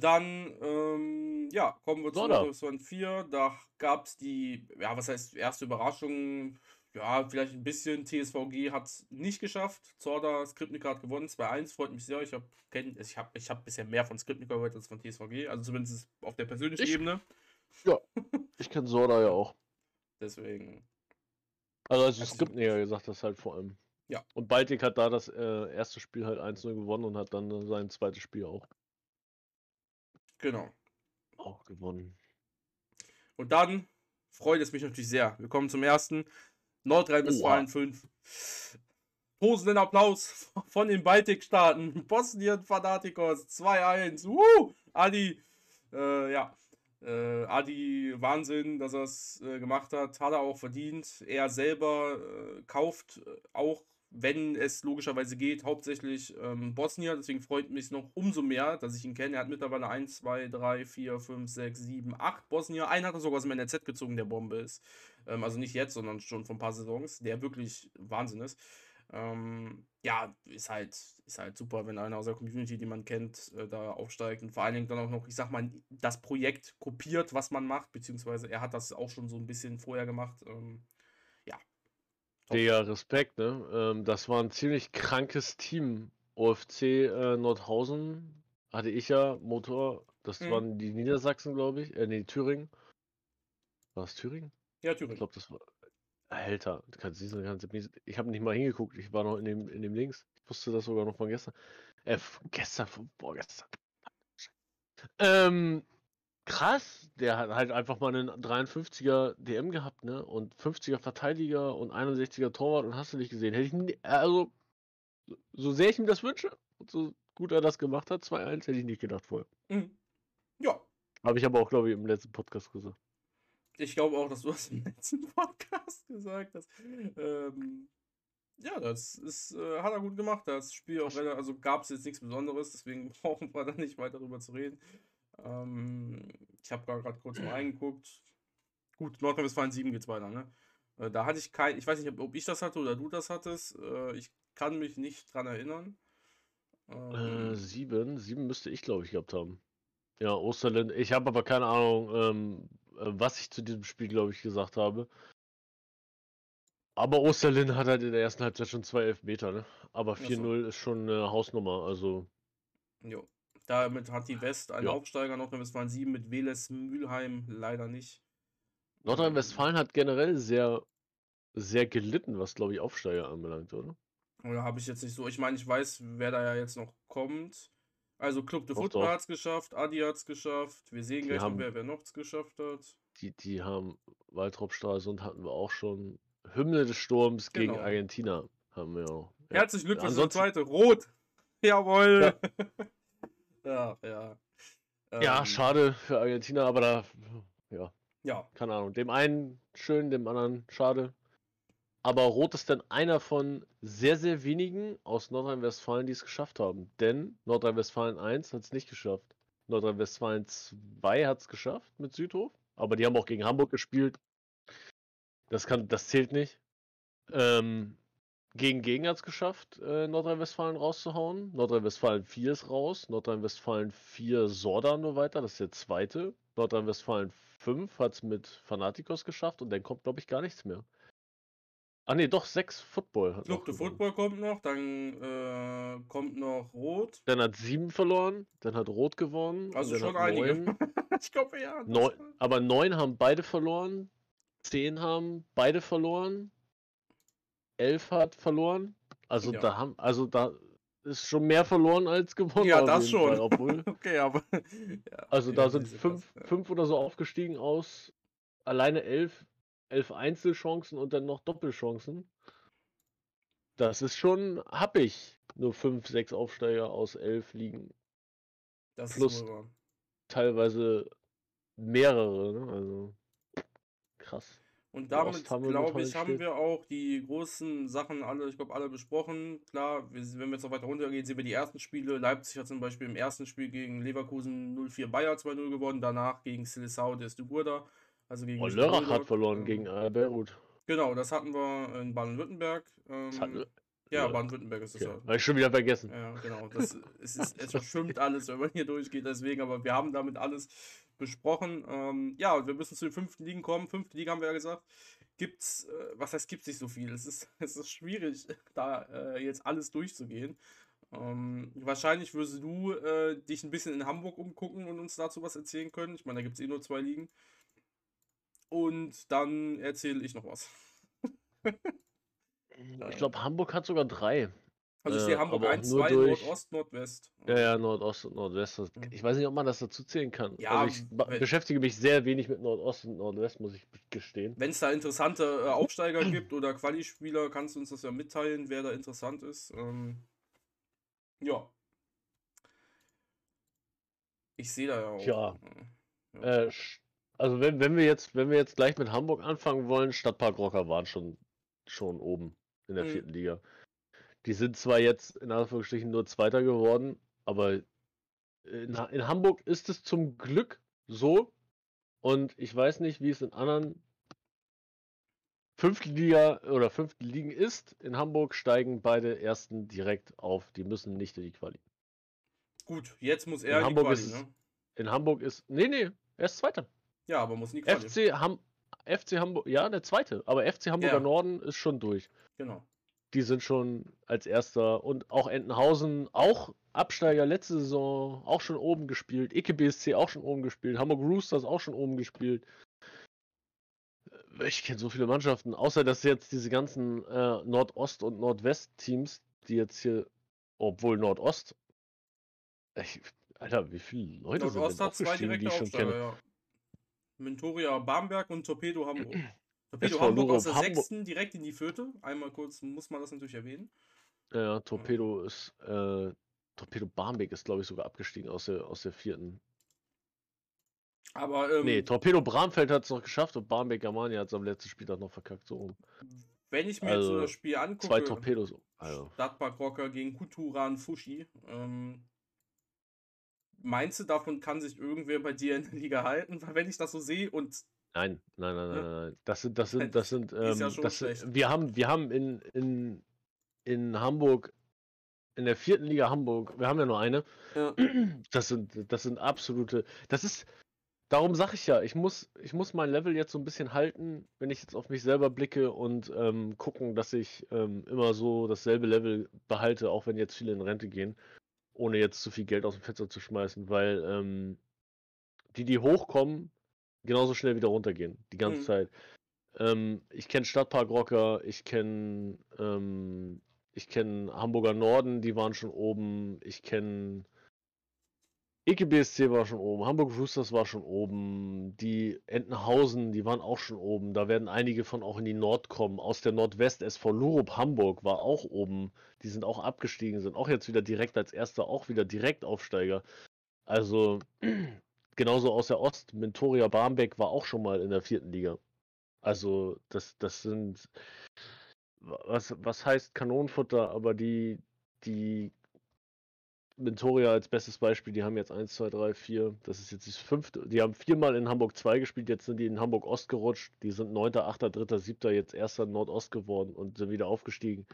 Dann, ähm, ja, kommen wir zu Sonder. Norddeutschland 4. Da gab es die, ja, was heißt, erste Überraschung. Ja, vielleicht ein bisschen. TSVG hat es nicht geschafft. Zorda, Skripnik hat gewonnen. 2-1, freut mich sehr. Ich habe ich hab, ich hab bisher mehr von Skripnik gehört als von TSVG. Also zumindest auf der persönlichen Ich- Ebene. [laughs] Ich kenne Sorda ja auch. Deswegen, Also als Herzlichen Skriptnäher gesagt, das halt vor allem. Ja. Und Baltic hat da das äh, erste Spiel halt 1-0 gewonnen und hat dann sein zweites Spiel auch, genau. auch gewonnen. Und dann freut es mich natürlich sehr. Wir kommen zum ersten. Nordrhein-Westfalen 5. Tosenden Applaus von den Baltikstaaten. [laughs] Bosnien Fanatikos 2-1. Uh, Adi, äh, ja. Äh, Adi, Wahnsinn, dass er es äh, gemacht hat. Hat er auch verdient. Er selber äh, kauft äh, auch, wenn es logischerweise geht, hauptsächlich ähm, Bosnier. Deswegen freut mich noch umso mehr, dass ich ihn kenne. Er hat mittlerweile 1, 2, 3, 4, 5, 6, 7, 8 Bosnier. Einen hat er sogar aus dem NRZ gezogen, der Bombe ist. Ähm, also nicht jetzt, sondern schon vor ein paar Saisons, der wirklich Wahnsinn ist. Ähm, ja, ist halt, ist halt super, wenn einer aus der Community, die man kennt, äh, da aufsteigt und vor allen Dingen dann auch noch, ich sag mal, das Projekt kopiert, was man macht, beziehungsweise er hat das auch schon so ein bisschen vorher gemacht. Ähm. Digga, Respekt, ne? Ähm, das war ein ziemlich krankes Team. OFC äh, Nordhausen hatte ich ja, Motor. Das Mhm. waren die Niedersachsen, glaube ich. Äh, nee, Thüringen. War es Thüringen? Ja, Ich Thüringen. glaube, das war. Alter, kannst kannst du nicht, ich habe nicht mal hingeguckt. Ich war noch in dem, in dem Links. Ich wusste das sogar noch von gestern. Äh, gestern, von vorgestern. Ähm, krass. Der hat halt einfach mal einen 53er DM gehabt, ne? Und 50er Verteidiger und 61er Torwart und hast du nicht gesehen. Hätte ich nie, also, so- sehr ich ihm das wünsche und so gut er das gemacht hat, 2-1, hätte ich nicht gedacht vorher. Mhm. Ja, Habe ich aber auch, glaube ich, im letzten Podcast gesagt. ich glaube auch, dass du das im letzten [laughs] Podcast gesagt hast. Ähm, ja, das ist, äh, hat er gut gemacht. Das Spiel auch, also gab es jetzt nichts Besonderes, deswegen [laughs] brauchen wir da nicht weiter drüber zu reden. Ähm, ich habe gerade kurz mal reingeguckt. Gut, Nordrhein-Westfalen 7 geht's weiter, ne? Äh, da hatte ich kein, ich weiß nicht, ob- ich das hatte oder du das hattest. Äh, ich kann mich nicht dran erinnern. Ähm, Äh, sieben, sieben müsste ich, glaube ich, gehabt haben. Ja, Osterland. Ich habe aber keine Ahnung, ähm, äh, was ich zu diesem Spiel, glaube ich, gesagt habe. Aber Osterlin hat halt in der ersten Halbzeit schon zwei Elfmeter, ne? Aber Ach so. 4-0 ist schon eine Hausnummer, also Jo. Damit hat die West einen Ja. Aufsteiger, Nordrhein-Westfalen 7 mit Weles Mülheim leider nicht. Nordrhein-Westfalen hat generell sehr, sehr gelitten, was glaube ich Aufsteiger anbelangt, oder? Oder habe ich jetzt nicht so. Ich meine, ich weiß, wer da ja jetzt noch kommt. Also Club de Football hat es geschafft, Adi hat es geschafft. Wir sehen Die gleich noch, wer, wer noch es geschafft hat. Die, die haben Waltrop Stralsund hatten wir auch schon. Hymne des Sturms gegen Genau. Argentina haben wir auch. Ja. Herzlichen Glückwunsch zur zweite. Rot. [laughs] Jawohl. Ja, [laughs] ja. Ja, Ähm, schade für Argentina, aber da, ja, Ja, keine Ahnung. Dem einen schön, dem anderen schade. Aber Rot ist dann einer von sehr, sehr wenigen aus Nordrhein-Westfalen, die es geschafft haben. Denn Nordrhein-Westfalen 1 hat es nicht geschafft. Nordrhein-Westfalen 2 hat es geschafft mit Südhof. Aber die haben auch gegen Hamburg gespielt. Das, kann, das zählt nicht. Ähm, gegen Gegen hat es geschafft, äh, Nordrhein-Westfalen rauszuhauen. Nordrhein-Westfalen 4 ist raus. Nordrhein-Westfalen 4 Sorda nur weiter. Das ist der zweite. Nordrhein-Westfalen 5 hat es mit Fanatikos geschafft und dann kommt, glaube ich, gar nichts mehr. Ah ne, doch, 6 Football. Hat Club noch de. Football kommt noch, dann äh, kommt noch Rot. Dann hat 7 verloren, dann hat Rot gewonnen. Also schon einige. neun- [laughs] ich glaube ja. neun, aber 9 haben beide verloren. 10 haben beide verloren. 11 hat verloren. Also Ja. da haben, also da ist schon mehr verloren als gewonnen. Ja, das jeden Fall, schon. obwohl, [laughs] Okay, aber. ja, also ja, da sind fünf, ja. fünf oder so aufgestiegen aus alleine elf, elf Einzelchancen und dann noch Doppelchancen. Das ist schon happig. Nur fünf, sechs Aufsteiger aus elf liegen. Das plus-. Teilweise mehrere, ne? Also krass. Und damit, glaube ich, haben wir auch die großen Sachen alle, ich glaube, alle besprochen. Klar, wir, wenn wir jetzt noch weiter runtergehen, sehen wir die ersten Spiele. Leipzig hat zum Beispiel im ersten Spiel gegen Leverkusen 0-4 Bayer 2-0 gewonnen, danach gegen Silesau des Duburda. Also gegen Oh. Lörrach hat verloren gegen äh, Beirut. Genau, das hatten wir in Baden-Württemberg. Ähm, ja. Baden-Württemberg ist das Okay. ja. Habe ich schon wieder vergessen. Ja, genau. Das, es, ist, es verschwimmt [laughs] alles, wenn man hier durchgeht, deswegen, aber wir haben damit alles besprochen. Ähm, ja, wir müssen zu den fünften Ligen kommen. Fünfte Liga haben wir ja gesagt. Gibt's, äh, was heißt, gibt's nicht so viel? Es ist, [laughs] es ist schwierig, [laughs] da äh, jetzt alles durchzugehen. Ähm, wahrscheinlich wirst du äh, dich ein bisschen in Hamburg umgucken und uns dazu was erzählen können. Ich meine, da gibt es eh nur zwei Ligen. Und dann erzähle ich noch was. [laughs] Ich glaube, Hamburg hat sogar drei. Also ich Äh, sehe Hamburg aber auch 1, nur 2, durch- Nordost, Nordwest. Ja, ja, Nordost und Nordwest. Mhm. Ich weiß nicht, ob man das dazu zählen kann. Ja, also ich wenn- beschäftige mich sehr wenig mit Nordost und Nordwest, muss ich gestehen. Wenn es da interessante äh, Aufsteiger gibt oder Quali-Spieler, kannst du uns das ja mitteilen, wer da interessant ist. Ähm, ja. Ich sehe da ja auch. Tja. äh, Äh, sch- also wenn, wenn wir jetzt, wenn wir jetzt gleich mit Hamburg anfangen wollen, Stadtpark Rocker waren schon, schon oben in der Mhm. vierten Liga. Die sind zwar jetzt in Anführungsstrichen nur Zweiter geworden, aber in, in Hamburg ist es zum Glück so. Und ich weiß nicht, wie es in anderen fünften Liga oder fünften Ligen ist. In Hamburg steigen beide ersten direkt auf. Die müssen nicht in die Quali. Gut, jetzt muss In er in die Hamburg Quali, ist ne? In Hamburg ist. Nee, nee, er ist Zweiter. Ja, aber muss in die Quali. FC, Ham FC Hamburg, ja, der zweite, aber FC Hamburger Ja. Norden ist schon durch. Genau. Die sind schon als erster und auch Entenhausen, auch Absteiger letzte Saison, auch schon oben gespielt. Icke BSC auch schon oben gespielt. Hamburg Roosters auch schon oben gespielt. Ich kenne so viele Mannschaften, außer dass jetzt diese ganzen äh, Nordost- und Nordwest-Teams, die jetzt hier, obwohl Nordost, ich, Alter, wie viele Leute sind Nordost denn hat zwei aufgestiegen, die direkte ich schon Aufsteiger, kenne? ja. Mentoria Bamberg und Torpedo Hamburg. Torpedo SV Hamburg aus der Hamburg. sechsten direkt in die vierte. Einmal kurz muss man das natürlich erwähnen. Ja, Torpedo ist, äh, Torpedo Barmbek ist, glaube ich, sogar abgestiegen aus der, aus der vierten. Aber ähm, Nee, Torpedo Bramfeld hat es noch geschafft und Barmbek Germania hat es am letzten Spieltag noch verkackt. So rum. wenn ich mir jetzt so also, das Spiel angucke, Zwei Torpedos. Also, Stadtpark Rocker gegen Kuturan Fushi. Ähm, meinst du, davon kann sich irgendwer bei dir in der Liga halten? Weil wenn ich das so sehe und nein, nein, nein, nein, Ja. nein. Das sind, das [laughs] sind, das sind, ja ähm, schon das, schlecht. wir haben, wir haben in, in, in Hamburg, in der vierten Liga Hamburg, wir haben ja nur eine, ja, [clears throat] das sind, das sind absolute, das ist, darum sage ich ja, ich muss, ich muss mein Level jetzt so ein bisschen halten, wenn ich jetzt auf mich selber blicke und ähm, gucken, dass ich ähm, immer so dasselbe Level behalte, auch wenn jetzt viele in Rente gehen, ohne jetzt zu viel Geld aus dem Fenster zu schmeißen, weil ähm, die, die hochkommen, genauso schnell wieder runtergehen, die ganze Mhm. Zeit. Ähm, ich kenne Stadtpark-Rocker, ich kenne ähm, ich kenne Hamburger Norden, die waren schon oben, ich kenne EKBSC war schon oben, Hamburg Roosters war schon oben, die Entenhausen, die waren auch schon oben. Da werden einige von auch in die Nord kommen. Aus der Nordwest SV Lurup Hamburg war auch oben. Die sind auch abgestiegen, sind auch jetzt wieder direkt als erster, auch wieder Direktaufsteiger. Also genauso aus der Ost, Mentoria Barmbek war auch schon mal in der vierten Liga. Also das, das sind was, was heißt Kanonenfutter, aber die, die Mentoria als bestes Beispiel, die haben jetzt 1, 2, 3, 4, das ist jetzt das fünfte, die haben viermal in Hamburg 2 gespielt, jetzt sind die in Hamburg Ost gerutscht, die sind 9., 8., 3., 7., jetzt erster Nordost geworden und sind wieder aufgestiegen.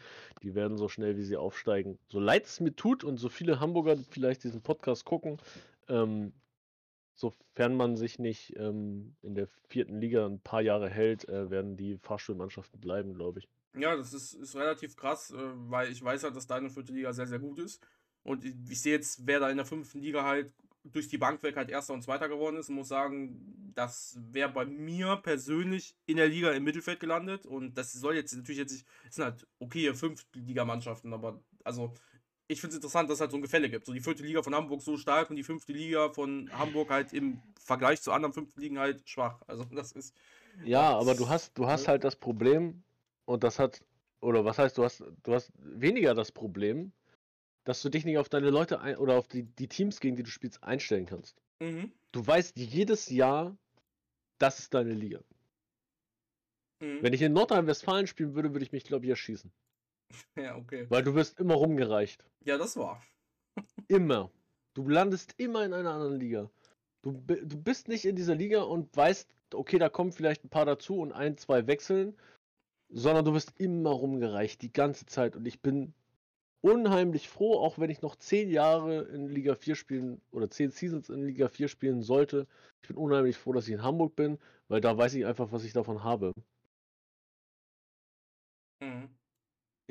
Die werden so schnell, wie sie aufsteigen. So leid es mir tut und so viele Hamburger vielleicht diesen Podcast gucken, ähm, sofern man sich nicht ähm, in der vierten Liga ein paar Jahre hält, äh, werden die Fahrstuhlmannschaften bleiben, glaube ich. Ja, das ist, ist relativ krass, äh, weil ich weiß halt, dass deine vierte Liga sehr, sehr gut ist. Und ich, ich sehe jetzt, wer da in der fünften Liga halt durch die Bank weg halt Erster und Zweiter geworden ist muss sagen, das wäre bei mir persönlich in der Liga im Mittelfeld gelandet. Und das soll jetzt natürlich jetzt nicht, es sind halt okay Fünftligamannschaften, aber also ich finde es interessant, dass es halt so ein Gefälle gibt. So die vierte Liga von Hamburg so stark und die fünfte Liga von Hamburg halt im Vergleich zu anderen fünften Ligen halt schwach. Also das ist. Ja, aber du hast, du hast halt das Problem, und das hat, oder was heißt, du hast, du hast weniger das Problem, dass du dich nicht auf deine Leute ein, oder auf die, die Teams, gegen die du spielst, einstellen kannst. Mhm. Du weißt jedes Jahr, das ist deine Liga. Mhm. Wenn ich in Nordrhein-Westfalen spielen würde, würde ich mich, glaube ich, erschießen. [laughs] Ja, okay. Weil du wirst immer rumgereicht. Ja, das war. Immer. Du landest immer in einer anderen Liga. Du, du bist nicht in dieser Liga und weißt, okay, da kommen vielleicht ein paar dazu und ein, zwei wechseln, sondern du wirst immer rumgereicht, die ganze Zeit. Und ich bin unheimlich froh, auch wenn ich noch zehn Jahre in Liga 4 spielen oder zehn Seasons in Liga 4 spielen sollte. Ich bin unheimlich froh, dass ich in Hamburg bin, weil da weiß ich einfach, was ich davon habe. Mhm.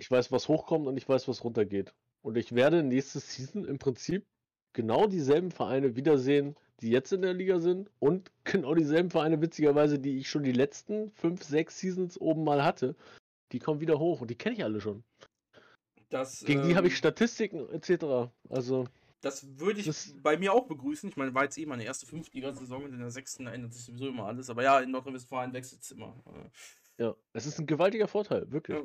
Ich weiß, was hochkommt und ich weiß, was runtergeht. Und ich werde nächste Season im Prinzip genau dieselben Vereine wiedersehen, die jetzt in der Liga sind und [laughs] genau dieselben Vereine, witzigerweise, die ich schon die letzten fünf, sechs Seasons oben mal hatte. Die kommen wieder hoch und die kenne ich alle schon. Das, Gegen die habe ich ähm, Statistiken etc. Also, Das würde ich Das- bei mir auch begrüßen. Ich meine, war jetzt eh meine erste Fünftliga-Saison und in der sechsten ändert sich sowieso immer alles. Aber ja, in Nordrhein-Westfalen wechselt es immer. Ja, es ist ein gewaltiger Vorteil, wirklich. Ja,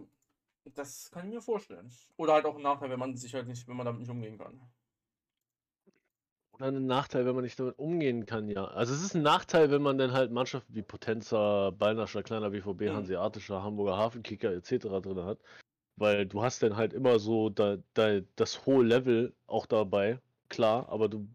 das kann ich mir vorstellen. Oder halt auch ein Nachteil, wenn man sich halt nicht, wenn man damit nicht umgehen kann. Oder ein Nachteil, wenn man nicht damit umgehen kann, ja. Also es ist ein Nachteil, wenn man dann halt Mannschaften wie Potenza, Ballnascher, kleiner BVB, Mhm. Hanseatischer, Hamburger Hafenkicker etc. drin hat. Weil du hast dann halt immer so da, da, das hohe Level auch dabei, klar, aber du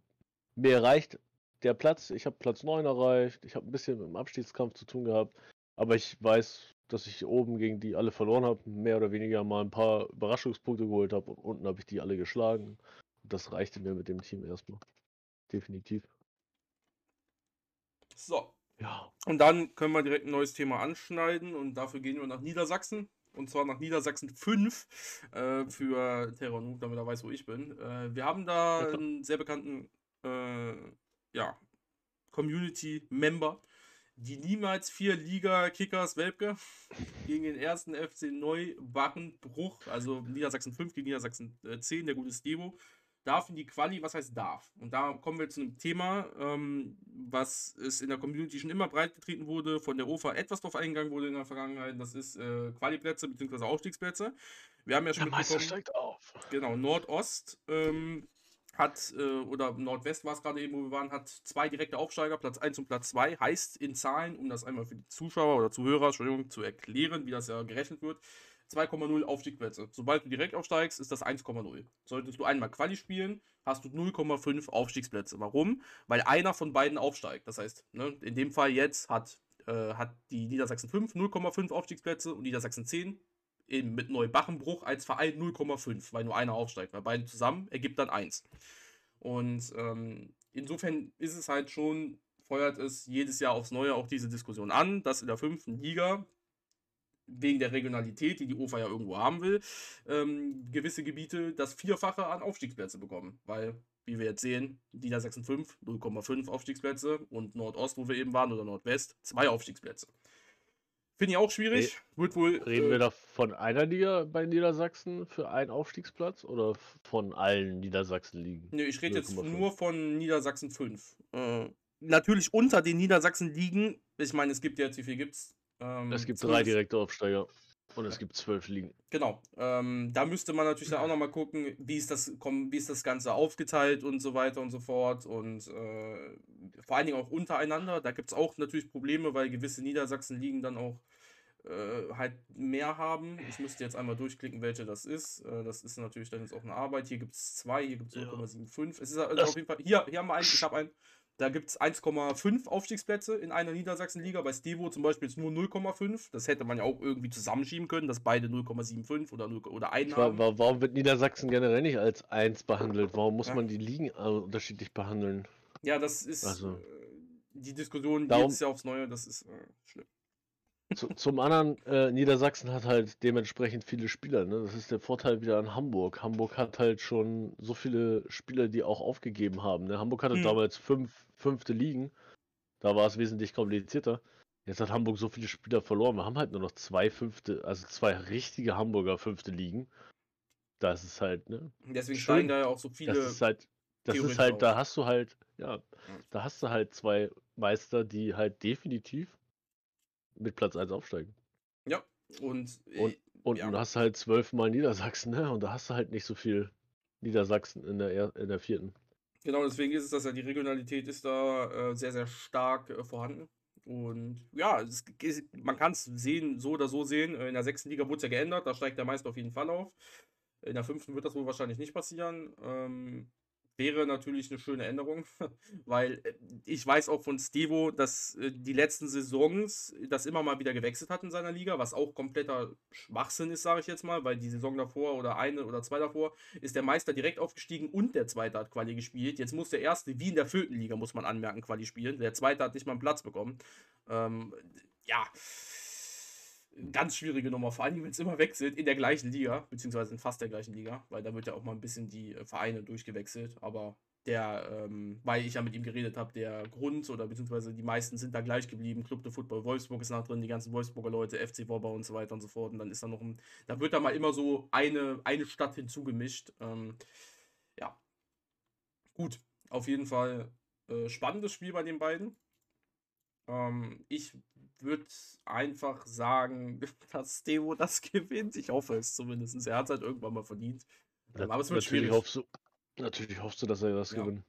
mir reicht der Platz, ich habe Platz 9 erreicht, ich habe ein bisschen mit dem Abstiegskampf zu tun gehabt, aber ich weiß, dass ich oben gegen die alle verloren habe, mehr oder weniger mal ein paar Überraschungspunkte geholt habe und unten habe ich die alle geschlagen. Das reichte mir mit dem Team erstmal. Definitiv. So. Ja. Und dann können wir direkt ein neues Thema anschneiden und dafür gehen wir nach Niedersachsen. Und zwar nach Niedersachsen 5 äh, für Terror Noob, damit er weiß, wo ich bin. Äh, wir haben da Ja, einen sehr bekannten äh, ja, Community-Member, die niemals vier Liga-Kickers Welpke gegen den ersten FC Neubachenbruch, also Niedersachsen 5 gegen Niedersachsen äh, 10, der gute Stevo, darf in die Quali, was heißt darf? Und da kommen wir zu einem Thema, ähm, was es in der Community schon immer breit getreten wurde, von der OFA etwas drauf eingegangen wurde in der Vergangenheit, das ist äh, Quali-Plätze bzw. Aufstiegsplätze. Wir haben ja schon mitbekommen, auf. genau, Nordost ähm, hat, äh, oder Nordwest war es gerade eben, wo wir waren, hat zwei direkte Aufsteiger, Platz 1 und Platz 2, heißt in Zahlen, um das einmal für die Zuschauer oder Zuhörer, Entschuldigung, zu erklären, wie das ja gerechnet wird, 2,0 Aufstiegsplätze. Sobald du direkt aufsteigst, ist das 1,0. Solltest du einmal Quali spielen, hast du 0,5 Aufstiegsplätze. Warum? Weil einer von beiden aufsteigt. Das heißt, ne, in dem Fall jetzt hat, äh, hat die Niedersachsen 5 0,5 Aufstiegsplätze und Niedersachsen 10 eben mit Neubachenbruch als Verein 0,5, weil nur einer aufsteigt. Weil beide zusammen ergibt dann 1. Und ähm, insofern ist es halt schon feuert es jedes Jahr aufs Neue auch diese Diskussion an, dass in der fünften Liga wegen der Regionalität, die die UFA ja irgendwo haben will, ähm, gewisse Gebiete das Vierfache an Aufstiegsplätze bekommen. Weil, wie wir jetzt sehen, Niedersachsen 5, 0,5 Aufstiegsplätze und Nordost, wo wir eben waren, oder Nordwest, zwei Aufstiegsplätze. Finde ich auch schwierig. Wird wohl. Reden äh, wir da von einer Liga bei Niedersachsen für einen Aufstiegsplatz oder von allen Niedersachsen-Ligen? Nee, ich rede jetzt nur von Niedersachsen 5. Äh, natürlich unter den Niedersachsen-Ligen. Ich meine, es gibt jetzt, wie viel gibt es? Ähm, es gibt 12. drei direkte Aufsteiger. Und es gibt zwölf Ligen. Genau. Ähm, da müsste man natürlich dann auch nochmal gucken, wie ist, das, wie ist das Ganze aufgeteilt und so weiter und so fort. Und äh, vor allen Dingen auch untereinander. Da gibt es auch natürlich Probleme, weil gewisse Niedersachsen-Ligen dann auch äh, halt mehr haben. Ich müsste jetzt einmal durchklicken, welche das ist. Äh, das ist natürlich dann jetzt auch eine Arbeit. Hier gibt es zwei, hier gibt es 0,75. Es ist also auf jeden Fall. Hier, hier haben wir einen, ich habe einen. Da gibt es 1,5 Aufstiegsplätze in einer Niedersachsenliga. Bei Stevo zum Beispiel ist nur 0,5. Das hätte man ja auch irgendwie zusammenschieben können, dass beide 0,75 oder, 0, oder 1 haben. Warum wird Niedersachsen generell nicht als 1 behandelt? Warum muss ja. man die Ligen unterschiedlich behandeln? Ja, das ist also. Äh, die Diskussion Darum, jedes Jahr aufs Neue. Das ist äh, schlimm. Zu, zum anderen, äh, Niedersachsen hat halt dementsprechend viele Spieler. Ne? Das ist der Vorteil wieder an Hamburg. Hamburg hat halt schon so viele Spieler, die auch aufgegeben haben. Ne? Hamburg hatte hm. damals fünf fünfte Ligen. Da war es wesentlich komplizierter. Jetzt hat Hamburg so viele Spieler verloren. Wir haben halt nur noch zwei fünfte, also zwei richtige Hamburger fünfte Ligen. Das ist halt, ne? Deswegen Schön. steigen da ja auch so viele. Das ist halt, das ist halt, auf. da hast du halt, ja, da hast du halt zwei Meister, die halt definitiv mit Platz 1 aufsteigen. Ja, und, und, und ja. du hast halt zwölfmal Niedersachsen, ne? Und da hast du halt nicht so viel Niedersachsen in der, in der vierten. Genau, deswegen ist es, dass ja die Regionalität ist da äh, sehr, sehr stark äh, vorhanden. Und ja, es, man kann es sehen, so oder so sehen. In der sechsten Liga wurde es ja geändert, da steigt der Meister auf jeden Fall auf. In der fünften wird das wohl wahrscheinlich nicht passieren. Ähm, wäre natürlich eine schöne Änderung, [laughs] weil äh, ich weiß auch von Stevo, dass äh, die letzten Saisons das immer mal wieder gewechselt hat in seiner Liga, was auch kompletter Schwachsinn ist, sage ich jetzt mal, weil die Saison davor oder eine oder zwei davor ist der Meister direkt aufgestiegen und der Zweite hat Quali gespielt. Jetzt muss der Erste, wie in der vierten Liga, muss man anmerken, Quali spielen. Der Zweite hat nicht mal einen Platz bekommen. Ähm, ja ganz schwierige Nummer, vor allem wenn es immer wechselt in der gleichen Liga, beziehungsweise in fast der gleichen Liga, weil da wird ja auch mal ein bisschen die äh, Vereine durchgewechselt, aber der, ähm, weil ich ja mit ihm geredet habe, der Grund oder beziehungsweise die meisten sind da gleich geblieben. Club de Football Wolfsburg ist nach drin, die ganzen Wolfsburger Leute, FC Wobber und so weiter und so fort. Und dann ist da noch ein, da wird da mal immer so eine, eine Stadt hinzugemischt. Ähm, ja. Gut, auf jeden Fall äh, spannendes Spiel bei den beiden. Ähm, ich würde einfach sagen, [laughs] dass Stevo das gewinnt. Ich hoffe es zumindest. Er hat es halt irgendwann mal verdient. Ja, aber es wird natürlich schwierig. Hoffst du, natürlich hoffst du, dass er das ja. gewinnt.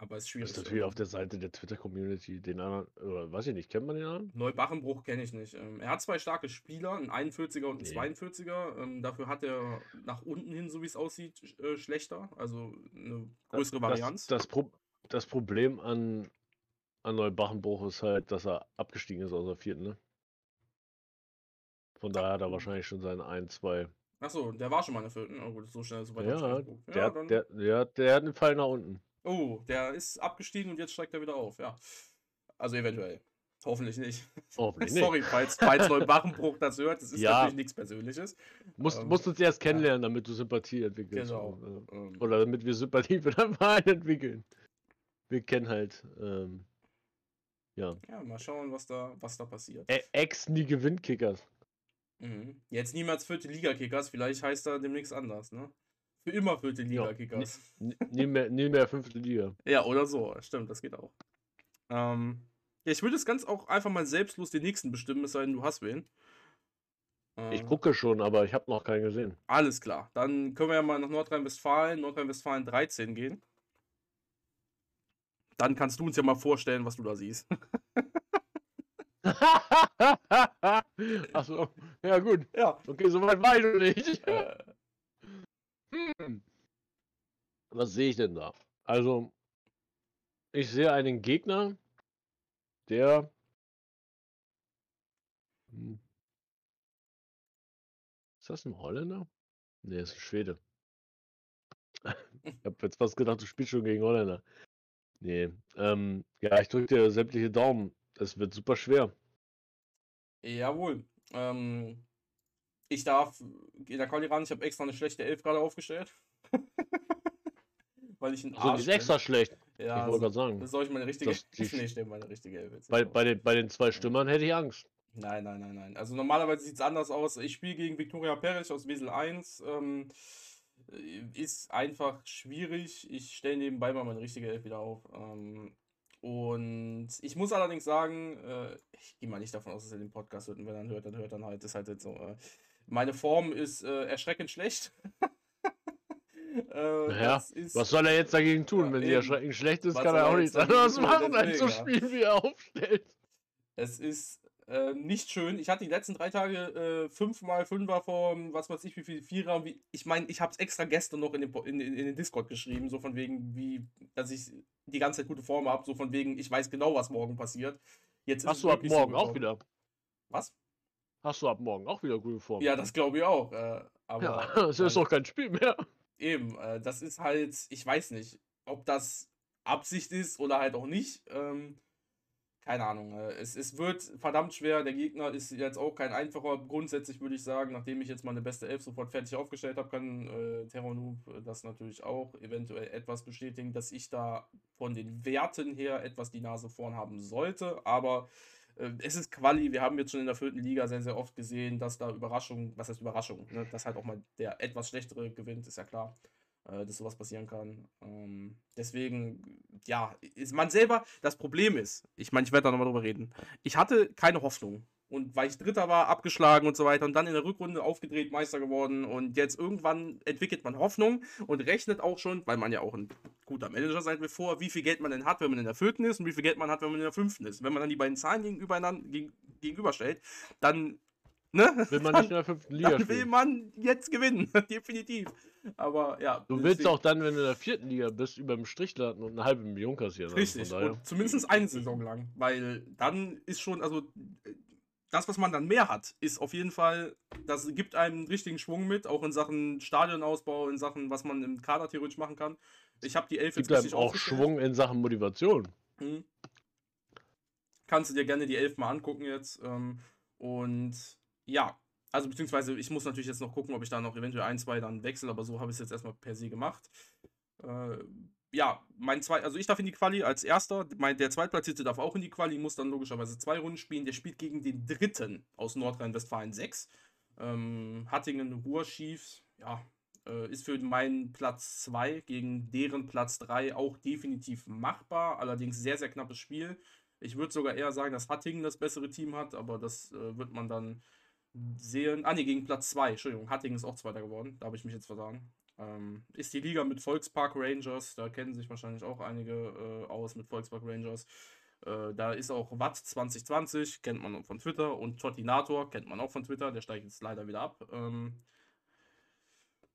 Aber es ist schwierig. Das ist natürlich auf der Seite der Twitter-Community. Den anderen, oder weiß ich nicht, kennt man den anderen? Neubachenbruch kenne ich nicht. Ähm, er hat zwei starke Spieler, einen 41er und einen nee. 42er. Ähm, dafür hat er nach unten hin, so wie es aussieht, äh, schlechter. Also eine größere das, Varianz. Das, das, Pro das Problem an an Neubachenbruch ist halt, dass er abgestiegen ist aus der vierten, ne? Von daher hat er wahrscheinlich schon seine ein, zwei. Achso, der war schon mal in der vierten. Oh gut, so schnell, so weit. Ja, der, ja der, der, der hat einen Fall nach unten. Oh, der ist abgestiegen und jetzt steigt er wieder auf, ja. Also eventuell. Hoffentlich nicht. Hoffentlich [laughs] Sorry, falls, falls Neubachenbruch das hört, das ist ja. natürlich nichts Persönliches. Musst, ähm, musst uns erst kennenlernen, ja. damit du Sympathie entwickelst. Genau. Ähm, Oder damit wir Sympathie [laughs] für den Verein entwickeln. Wir kennen halt ähm, ja. Ja, mal schauen, was da, was da passiert. E Ex nie gewinnt Kickers. Mhm. Jetzt niemals vierte Liga Kickers, vielleicht heißt er demnächst anders, ne? Für immer vierte Liga Kickers. Ja, nie, mehr, nie mehr fünfte Liga. [laughs] Ja, oder so, stimmt, das geht auch. Ähm, ja, ich würde es ganz auch einfach mal selbstlos den nächsten bestimmen, es sei denn, du hast wen. Ich gucke schon, aber ich habe noch keinen gesehen. Alles klar. Dann können wir ja mal nach Nordrhein-Westfalen, Nordrhein-Westfalen 13 gehen. Dann kannst du uns ja mal vorstellen, was du da siehst. [laughs] [laughs] Achso, ja gut. Ja. Okay, soweit ich noch nicht. [laughs] Hm. Was sehe ich denn da? Also, ich sehe einen Gegner, der. Hm. Ist das ein Holländer? Ne, ist ein Schwede. ich habe jetzt fast gedacht, du spielst schon gegen Holländer. Nee. Ähm, ja, ich drücke dir sämtliche Daumen. Es wird super schwer. Jawohl. Ähm, ich darf in der Quali ran, ich habe extra eine schlechte Elf gerade aufgestellt. [laughs] Weil ich ein So, die ist extra schlecht. Ja, ich wollte gerade sagen. soll ich meine richtige Das- die- Nee, ich stelle meine richtige Elf jetzt. Bei, bei, den, bei den zwei Stürmern hätte ich Angst. Nein, nein, nein, nein. Also normalerweise sieht es anders aus. Ich spiele gegen Viktoria Perich aus Wesel 1. Ähm, äh, ist einfach schwierig. Ich stelle nebenbei mal meine richtige Elf wieder auf. Ähm, und ich muss allerdings sagen, äh, ich gehe mal nicht davon aus, dass er den Podcast hört. Und wenn er dann hört, dann hört dann halt. Ist halt jetzt so. Äh, meine Form ist äh, erschreckend schlecht. [laughs] äh, Naja, das ist, Was soll er jetzt dagegen tun? Ja, Wenn die eben. erschreckend schlecht ist, kann er er auch nichts anderes machen, als so ja. spielen, wie er aufstellt. Es ist äh, nicht schön. Ich hatte die letzten drei Tage äh, fünfmal Fünfer vom, was weiß ich, wie viel Vierer. und Wie, ich meine, ich habe es extra gestern noch in den, in, in, den Discord geschrieben, so von wegen, wie, dass ich die ganze Zeit gute Form habe, so von wegen, ich weiß genau, was morgen passiert. Jetzt Hast du ab wirklich so morgen auch wieder? Was? Hast du ab morgen auch wieder gute Form? Ja, das glaube ich auch. Äh, aber Ja, [laughs] es ist doch kein Spiel mehr. Eben, äh, das ist halt, ich weiß nicht, ob das Absicht ist oder halt auch nicht. Ähm, keine Ahnung. Äh, es, es wird verdammt schwer. Der Gegner ist jetzt auch kein einfacher. Grundsätzlich würde ich sagen, nachdem ich jetzt meine beste Elf sofort fertig aufgestellt habe, kann äh, Terranoob das natürlich auch eventuell etwas bestätigen, dass ich da von den Werten her etwas die Nase vorn haben sollte. Aber äh, es ist Quali. Wir haben jetzt schon in der vierten Liga sehr, sehr oft gesehen, dass da Überraschungen, was heißt Überraschung, ne? dass halt auch mal der etwas schlechtere gewinnt, ist ja klar, dass sowas passieren kann. Ähm, deswegen, ja, ist man selber, das Problem ist, ich meine, ich werde da nochmal drüber reden, ich hatte keine Hoffnung. Und weil ich Dritter war, abgeschlagen und so weiter und dann in der Rückrunde aufgedreht, Meister geworden und jetzt irgendwann entwickelt man Hoffnung und rechnet auch schon, weil man ja auch ein guter Manager sein will, vor, wie viel Geld man denn hat, wenn man in der vierten ist und wie viel Geld man hat, wenn man in der fünften ist. Wenn man dann die beiden Zahlen gegenüberstellt, dann, ne? Will man nicht in der fünften Liga dann will spielen. man jetzt gewinnen, [laughs] definitiv. Aber ja. Du willst deswegen- auch dann, wenn du in der vierten Liga bist, über dem Strich landen und eine halbe Million kassieren. Also Richtig, und zumindest eine Saison lang, weil dann ist schon, also das, was man dann mehr hat, ist auf jeden Fall, das gibt einem einen richtigen Schwung mit, auch in Sachen Stadionausbau, in Sachen, was man im Kader theoretisch machen kann. Ich habe die Elf jetzt richtig auch. Schwung in Sachen Motivation. Mhm. Kannst du dir gerne die Elf mal angucken jetzt. Ähm, und ja, also beziehungsweise ich muss natürlich jetzt noch gucken, ob ich da noch eventuell ein, zwei dann wechsle, aber so habe ich es jetzt erstmal per se gemacht. Äh, ja, mein zwei, also ich darf in die Quali als erster. Mein, der Zweitplatzierte darf auch in die Quali, muss dann logischerweise zwei Runden spielen. Der spielt gegen den dritten aus Nordrhein-Westfalen 6. Ähm, Hattingen Ruhr Chiefs, ja, äh, ist für meinen Platz 2 gegen deren Platz 3 auch definitiv machbar. Allerdings sehr, sehr knappes Spiel. Ich würde sogar eher sagen, dass Hattingen das bessere Team hat, aber das äh, wird man dann sehen. Ah, nee, gegen Platz 2. Entschuldigung, Hattingen ist auch Zweiter geworden. Da habe ich mich jetzt vertan. Ähm, ist die Liga mit Volkspark Rangers. Da kennen sich wahrscheinlich auch einige äh, aus mit Volkspark Rangers. Äh, da ist auch Watt 2020, kennt man von Twitter. Und Totinator kennt man auch von Twitter. Der steigt jetzt leider wieder ab. Ähm,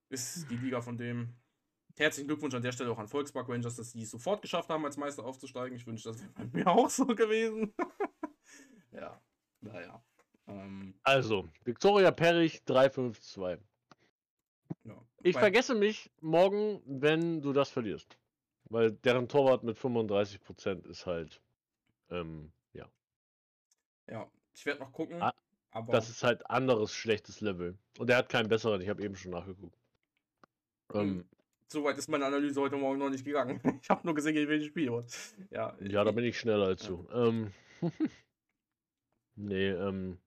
ist die Liga von dem. Herzlichen Glückwunsch an der Stelle auch an Volkspark Rangers, dass die es sofort geschafft haben, als Meister aufzusteigen. Ich wünsche, das wäre bei mir [laughs] auch so gewesen. [laughs] ja, naja. Ähm, Also, Victoria Perich 352. ja. Ich vergesse mich morgen, wenn du das verlierst. Weil deren Torwart mit 35% ist halt, ähm, ja. Ja, ich werde noch gucken. Ah, Das ist halt anderes schlechtes Level. Und er hat keinen besseren, ich habe eben schon nachgeguckt. Ähm, soweit ist meine Analyse heute Morgen noch nicht gegangen. [laughs] Ich habe nur gesehen, gegen welches Spiel. Ja, ja, da bin ich schneller als du. Ähm, [laughs] nee, ähm,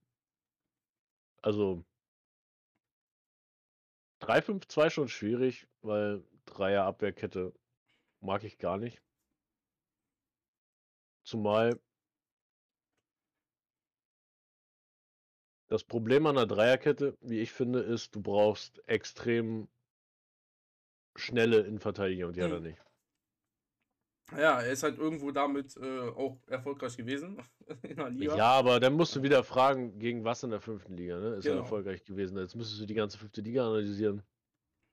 also 3-5-2 schon schwierig, weil Dreier Abwehrkette mag ich gar nicht. Zumal das Problem an der Dreierkette, wie ich finde, ist, du brauchst extrem schnelle Innenverteidiger und die hat er Mhm. nicht. Ja, er ist halt irgendwo damit äh, auch erfolgreich gewesen [laughs] in der Liga. Ja, aber dann musst du wieder fragen, gegen was in der fünften Liga, ne? Ist er Genau. erfolgreich gewesen? Jetzt müsstest du die ganze fünfte Liga analysieren.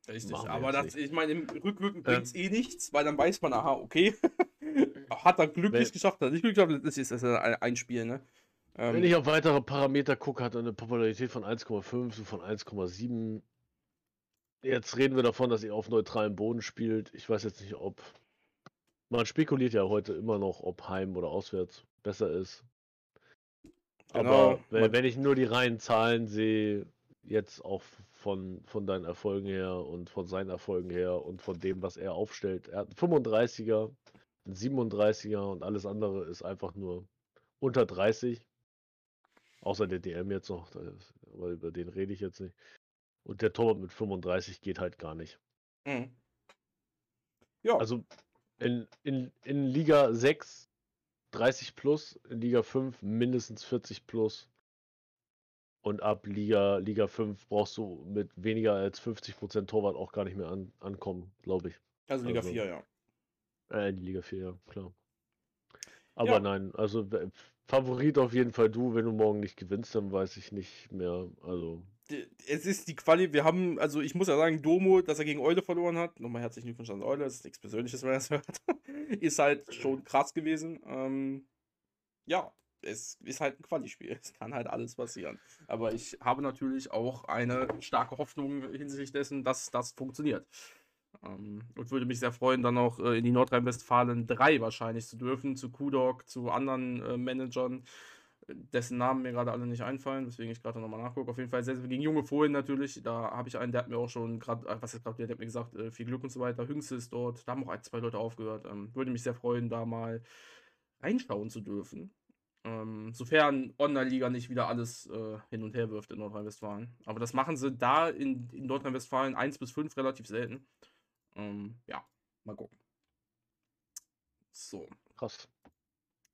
Richtig, aber das, ich meine, im Rückwirken Ähm. bringt es eh nichts, weil dann weiß man, aha, okay. [laughs] hat er glücklich Wenn- geschafft, hat er nicht glücklich geschafft, das ist das ein Spiel, ne? Ähm, Wenn ich auf weitere Parameter gucke, hat er eine Popularität von 1,5, so von 1,7. Jetzt reden wir davon, dass er auf neutralem Boden spielt. Ich weiß jetzt nicht, ob Man spekuliert ja heute immer noch, ob heim oder auswärts besser ist. Genau, Aber wenn, wenn ich nur die reinen Zahlen sehe, jetzt auch von, von deinen Erfolgen her und von seinen Erfolgen her und von dem, was er aufstellt. Er hat einen 35er, einen 37er und alles andere ist einfach nur unter 30. Außer der DM jetzt noch, aber über den rede ich jetzt nicht. Und der Torwart mit 35 geht halt gar nicht. Mhm. Ja, Also in, in, in Liga 6 30 plus, in Liga 5 mindestens 40 plus. Und ab Liga, Liga 5 brauchst du mit weniger als 50% Torwart auch gar nicht mehr an, ankommen, glaube ich. also Liga also- 4, ja. Äh, Liga 4, ja, klar. Aber Ja. nein, also Favorit auf jeden Fall du, wenn du morgen nicht gewinnst, dann weiß ich nicht mehr. Also, Es ist die Quali, wir haben, also ich muss ja sagen, Domo, dass er gegen Eule verloren hat, nochmal herzlichen Glückwunsch an Eule, das ist nichts Persönliches, wenn er das hört, [laughs] ist halt schon krass gewesen. Ähm, ja, es ist halt ein Quali-Spiel, es kann halt alles passieren. Aber ich habe natürlich auch eine starke Hoffnung hinsichtlich dessen, dass das funktioniert. Ähm, und würde mich sehr freuen, dann auch äh, in die Nordrhein-Westfalen 3 wahrscheinlich zu dürfen, zu Kudok, zu anderen äh, Managern, dessen Namen mir gerade alle nicht einfallen, weswegen ich gerade nochmal nachgucke. Auf jeden Fall sehr, gegen junge Fohlen natürlich. Da habe ich einen, der hat mir auch schon gerade, äh, was ist gerade, der hat mir gesagt, äh, viel Glück und so weiter. Hüngste ist dort, da haben auch ein, zwei Leute aufgehört. Ähm, würde mich sehr freuen, da mal reinschauen zu dürfen. Ähm, sofern Online-Liga nicht wieder alles äh, hin und her wirft in Nordrhein-Westfalen. Aber das machen sie da in, in Nordrhein-Westfalen 1 bis 5 relativ selten. Ähm, ja, mal gucken. So. krass.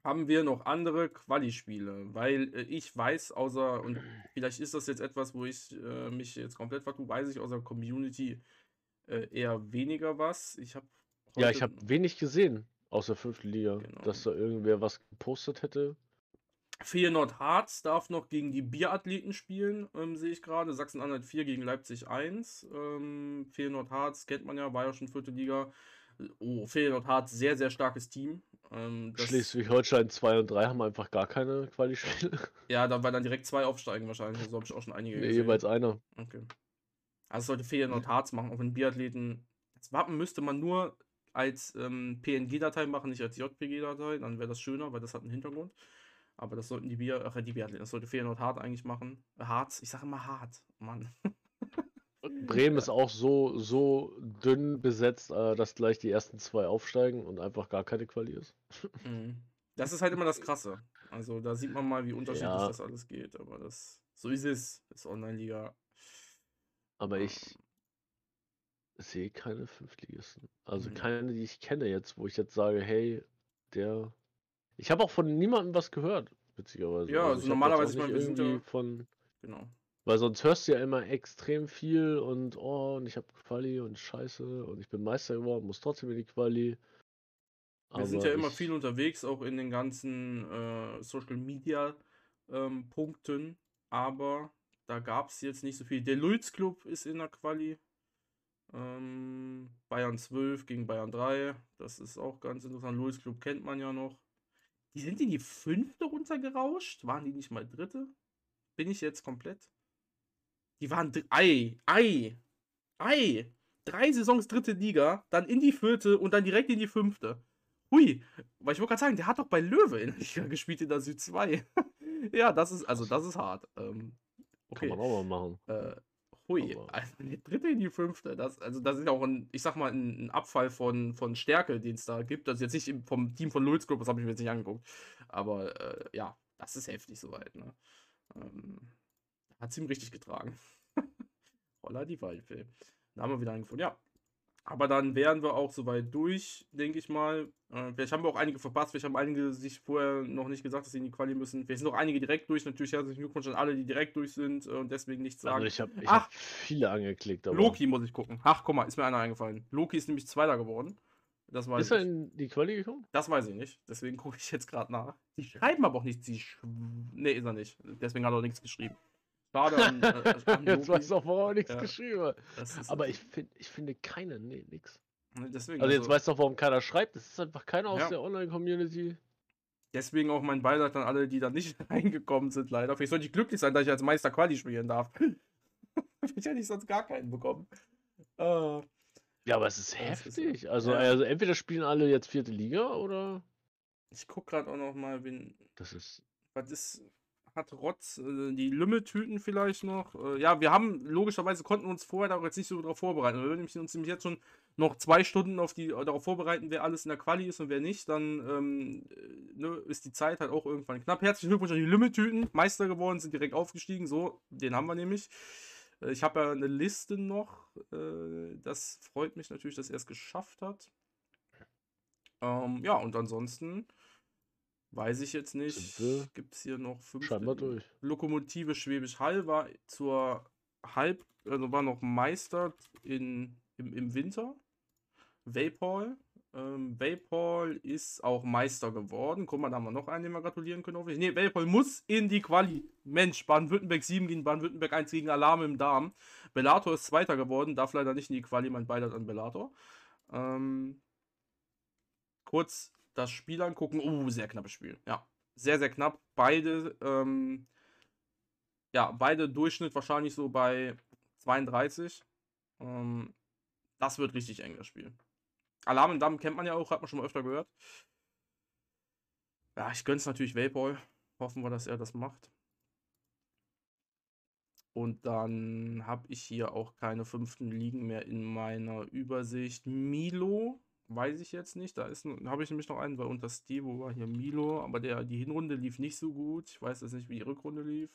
Haben wir noch andere Quali-Spiele? Weil äh, ich weiß, außer, und [clears throat] vielleicht ist das jetzt etwas, wo ich äh, mich jetzt komplett vertue, weiß ich außer Community äh, eher weniger was. Ich habe Ja, ich habe wenig gesehen aus der fünften Liga, Genau. dass da irgendwer was gepostet hätte. Feyenoord Harz darf noch gegen die Bierathleten spielen, ähm, sehe ich gerade. Sachsen-Anhalt 4 gegen Leipzig 1. Ähm, Feyenoord Harz kennt man ja, war ja schon vierte Liga. Oh, Feyenoord Harz, sehr, sehr starkes Team. Ähm, Schleswig-Holstein 2 und 3 haben einfach gar keine Quali-Spiele. Ja, da weil dann direkt zwei aufsteigen wahrscheinlich. So habe ich auch schon einige Nee, gesehen. jeweils einer. Okay. Also sollte Feyenoord Harz machen, auch wenn Biathleten. Das Wappen müsste man nur als ähm, PNG-Datei machen, nicht als JPG-Datei. Dann wäre das schöner, weil das hat einen Hintergrund. Aber das sollten die Bier, ach, die Biathleten, das sollte Feyenoord Hart eigentlich machen. Harz, ich sage immer hart, Mann. Bremen ist auch so, so dünn besetzt, äh, dass gleich die ersten zwei aufsteigen und einfach gar keine Quali ist. Mhm. Das ist halt immer das Krasse. Also da sieht man mal, wie unterschiedlich Ja. das alles geht. Aber das, so ist es. Ist Online-Liga. Aber ich sehe keine Fünftligisten. Also Mhm. keine, die ich kenne jetzt, wo ich jetzt sage, hey, der. Ich habe auch von niemandem was gehört, witzigerweise. Ja, also jetzt normalerweise, ich nicht wir sind ja- von. Genau. Weil sonst hörst du ja immer extrem viel und oh, und ich habe Quali und Scheiße und ich bin Meister geworden, muss trotzdem in die Quali. Wir sind ja immer viel unterwegs, auch in den ganzen äh, Social Media ähm, Punkten, aber da gab es jetzt nicht so viel. Der Lulz Club ist in der Quali. Ähm, Bayern 12 gegen Bayern 3. Das ist auch ganz interessant. Lulz Club kennt man ja noch. Die sind in die fünfte runtergerauscht. Waren die nicht mal dritte? Bin ich jetzt komplett? Die waren. Ei, Ei, Ei. Drei Saisons dritte Liga, dann in die vierte und dann direkt in die fünfte. Hui, weil ich wollte gerade sagen, der hat doch bei Löwe in der Liga gespielt in der Süd 2. [laughs] ja, das ist, also das ist hart. Ähm, Kann okay. man auch mal machen. Äh, hui, Aber- also die dritte in die fünfte, das, also das ist ja auch ein, ich sag mal, ein, Abfall von, von Stärke, den es da gibt. Das ist jetzt nicht vom Team von Lulz Group, das habe ich mir jetzt nicht angeguckt. Aber äh, ja, das ist heftig soweit. Ne? Ähm, hat sie ihm richtig getragen. [laughs] Holla die Waldfee. Da haben wir wieder einen gefunden. Ja. Aber dann wären wir auch soweit durch, denke ich mal. Äh, vielleicht haben wir auch einige verpasst. Vielleicht haben einige sich vorher noch nicht gesagt, dass sie in die Quali müssen. Vielleicht sind auch einige direkt durch. Natürlich herzlichen Glückwunsch an alle, die direkt durch sind äh, und deswegen nichts sagen. Also ich habe hab viele angeklickt, aber. Loki muss ich gucken. Ach, guck mal, ist mir einer eingefallen. Loki ist nämlich Zweiter geworden. Das weiß Ist er in die Quali gekommen? Das weiß ich nicht. Deswegen gucke ich jetzt gerade nach. Die schreiben aber auch nichts. Die sch nee, ist er nicht. Deswegen hat er auch nichts geschrieben. An, äh, [laughs] an Jetzt du auch, warum er nichts Ja. geschrieben hat. Das Aber ich, find, ich finde keine, nee, nix. deswegen, Also jetzt also, weißt du auch, warum keiner schreibt. Das ist einfach keiner aus Ja. der Online-Community. deswegen auch mein Beileid an alle, die da nicht [laughs] reingekommen sind, leider. Vielleicht sollte ich glücklich sein, dass ich als Meister Quali spielen darf. [laughs] ich hätte ich sonst gar keinen bekommen. Äh, Ja, aber es ist Das ist- heftig. Also, ja. also entweder spielen alle jetzt vierte Liga oder Ich guck gerade auch noch mal, wen, das ist. was ist, hat Rotz, äh, die Lümmeltüten vielleicht noch. Äh, ja, wir haben, logischerweise konnten wir uns vorher darauf jetzt nicht so darauf vorbereiten. Wir nämlich uns nämlich jetzt schon noch zwei Stunden auf die, darauf vorbereiten, wer alles in der Quali ist und wer nicht. Dann ähm, äh, ne, ist die Zeit halt auch irgendwann knapp. Herzlichen Glückwunsch an die Lümmeltüten. Meister geworden, sind direkt aufgestiegen. So, den haben wir nämlich. Äh, Ich habe ja eine Liste noch. Äh, das freut mich natürlich, dass er es geschafft hat. Ähm, ja, und ansonsten weiß ich jetzt nicht. Gibt es hier noch fünf? Scheinbar durch. Lokomotive Schwäbisch Hall war zur Halb, also war noch Meister in, im, im Winter. Vapol. Ähm, Vapol ist auch Meister geworden. Guck mal, da haben wir noch einen, den wir gratulieren können. hoffentlich. Nee, Vapol muss in die Quali. Mensch, Baden-Württemberg 7 gegen Baden-Württemberg 1 gegen Alarm im Darm. Bellator ist Zweiter geworden, darf leider nicht in die Quali, mein Beileid an Bellator. Ähm, kurz das Spiel angucken. Uh, sehr knappes Spiel. Ja, sehr, sehr knapp. Beide, ähm, ja, beide Durchschnitt wahrscheinlich so bei 32. Ähm, das wird richtig eng, das Spiel. Alarm im Damm kennt man ja auch, hat man schon mal öfter gehört. Ja, ich gönn's natürlich Vapor. Hoffen wir, dass er das macht. Und dann habe ich hier auch keine fünften Ligen mehr in meiner Übersicht. Milo, weiß ich jetzt nicht. Da ist habe ich nämlich noch einen, weil unter Stevo war hier Milo, aber der, die Hinrunde lief nicht so gut. Ich weiß jetzt nicht, wie die Rückrunde lief.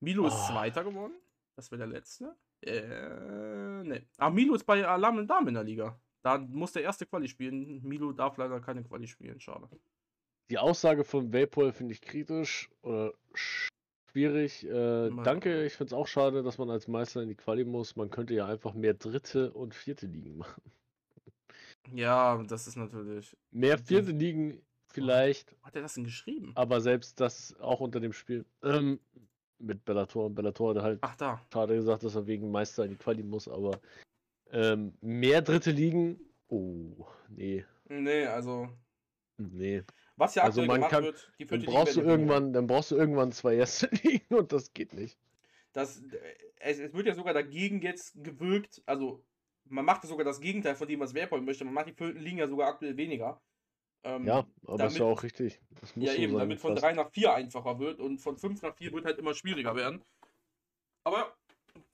Milo ist Oh. Zweiter geworden. Das wäre der letzte. Äh, ne. Ah, Milo ist bei Alarm und Damen in der Liga. Da muss der erste Quali spielen. Milo darf leider keine Quali spielen. Schade. Die Aussage von Vapol finde ich kritisch oder schwierig. Äh, danke, ich finde es auch schade, dass man als Meister in die Quali muss. Man könnte ja einfach mehr dritte und vierte Ligen machen. Ja, das ist natürlich. Mehr vierte Ligen vielleicht, Wo hat er das denn geschrieben? aber selbst das auch unter dem Spiel. Ähm, mit Bellator. Bellator hat halt Ach, da. schade gesagt, dass er wegen Meister in die Quali muss, aber ähm, mehr dritte Ligen. Oh, nee, Nee, also. nee. Was ja Also aktuell man kann- wird, die Dann vierte brauchst du Liga irgendwann, dann brauchst du irgendwann zwei erste [laughs] Ligen und das geht nicht. Das, äh, es, es wird ja sogar dagegen jetzt gewirkt, also man macht sogar das Gegenteil von dem, was Werpol möchte. Man macht die vierten Ligen ja sogar aktuell weniger. Ähm, Ja, aber ist ja damit- auch richtig. Das muss ja, so eben, sein, damit von fast. 3 nach 4 einfacher wird und von 5 nach 4 wird halt immer schwieriger werden. Aber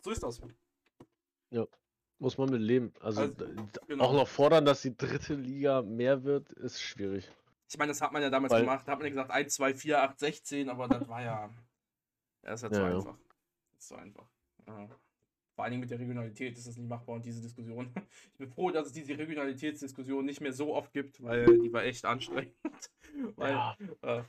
so ist das. Muss man mit leben. Also, Also, genau. auch noch fordern, dass die dritte Liga mehr wird, ist schwierig. Ich meine, das hat man ja damals Weil- gemacht. Da hat man ja gesagt 1, 2, 4, 8, 16, aber das war ja. Ja, das ist ja zu Ja, ja. einfach. Das ist zu einfach. Ja. Vor allen Dingen mit der Regionalität ist das nicht machbar und diese Diskussion. [laughs] Ich bin froh, dass es diese Regionalitätsdiskussion nicht mehr so oft gibt, weil die war echt anstrengend. [laughs] weil, Ja, äh,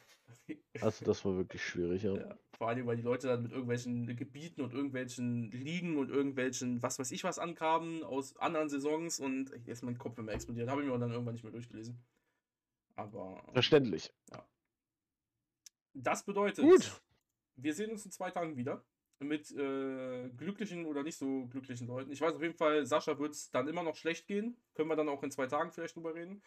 also das war wirklich schwierig, ja. [laughs] ja, vor allen Dingen, weil die Leute dann mit irgendwelchen Gebieten und irgendwelchen Ligen und irgendwelchen, was weiß ich was, ankamen aus anderen Saisons und ey, ist mein Kopf immer explodiert. Habe ich mir dann irgendwann nicht mehr durchgelesen. Aber äh, Verständlich. das bedeutet, Gut. wir sehen uns in zwei Tagen wieder mit äh, glücklichen oder nicht so glücklichen Leuten. Ich weiß auf jeden Fall, Sascha wird es dann immer noch schlecht gehen. Können wir dann auch in zwei Tagen vielleicht drüber reden.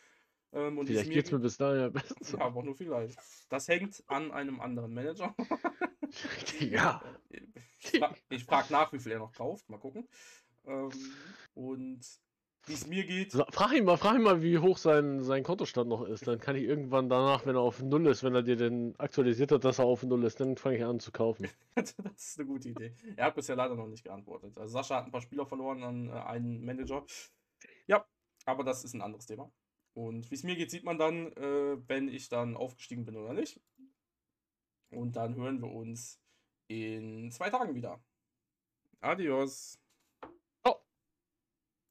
Ähm, und es Vielleicht geht's mir bis dahin ja besser. ja, aber nur vielleicht. Das hängt an einem anderen Manager. [laughs] ja. Ich frage frag nach, wie viel er noch kauft. Mal gucken. Ähm, und wie es mir geht. Frag ihn mal, frag ihn mal, wie hoch sein, sein Kontostand noch ist. Dann kann ich irgendwann danach, wenn er auf Null ist, wenn er dir den aktualisiert hat, dass er auf Null ist, dann fange ich an zu kaufen. [laughs] das ist eine gute Idee. Er hat bisher leider noch nicht geantwortet. Also Sascha hat ein paar Spieler verloren an äh, einen Manager. Ja, aber das ist ein anderes Thema. Und wie es mir geht, sieht man dann, äh, wenn ich dann aufgestiegen bin oder nicht. Und dann hören wir uns in zwei Tagen wieder. Adios.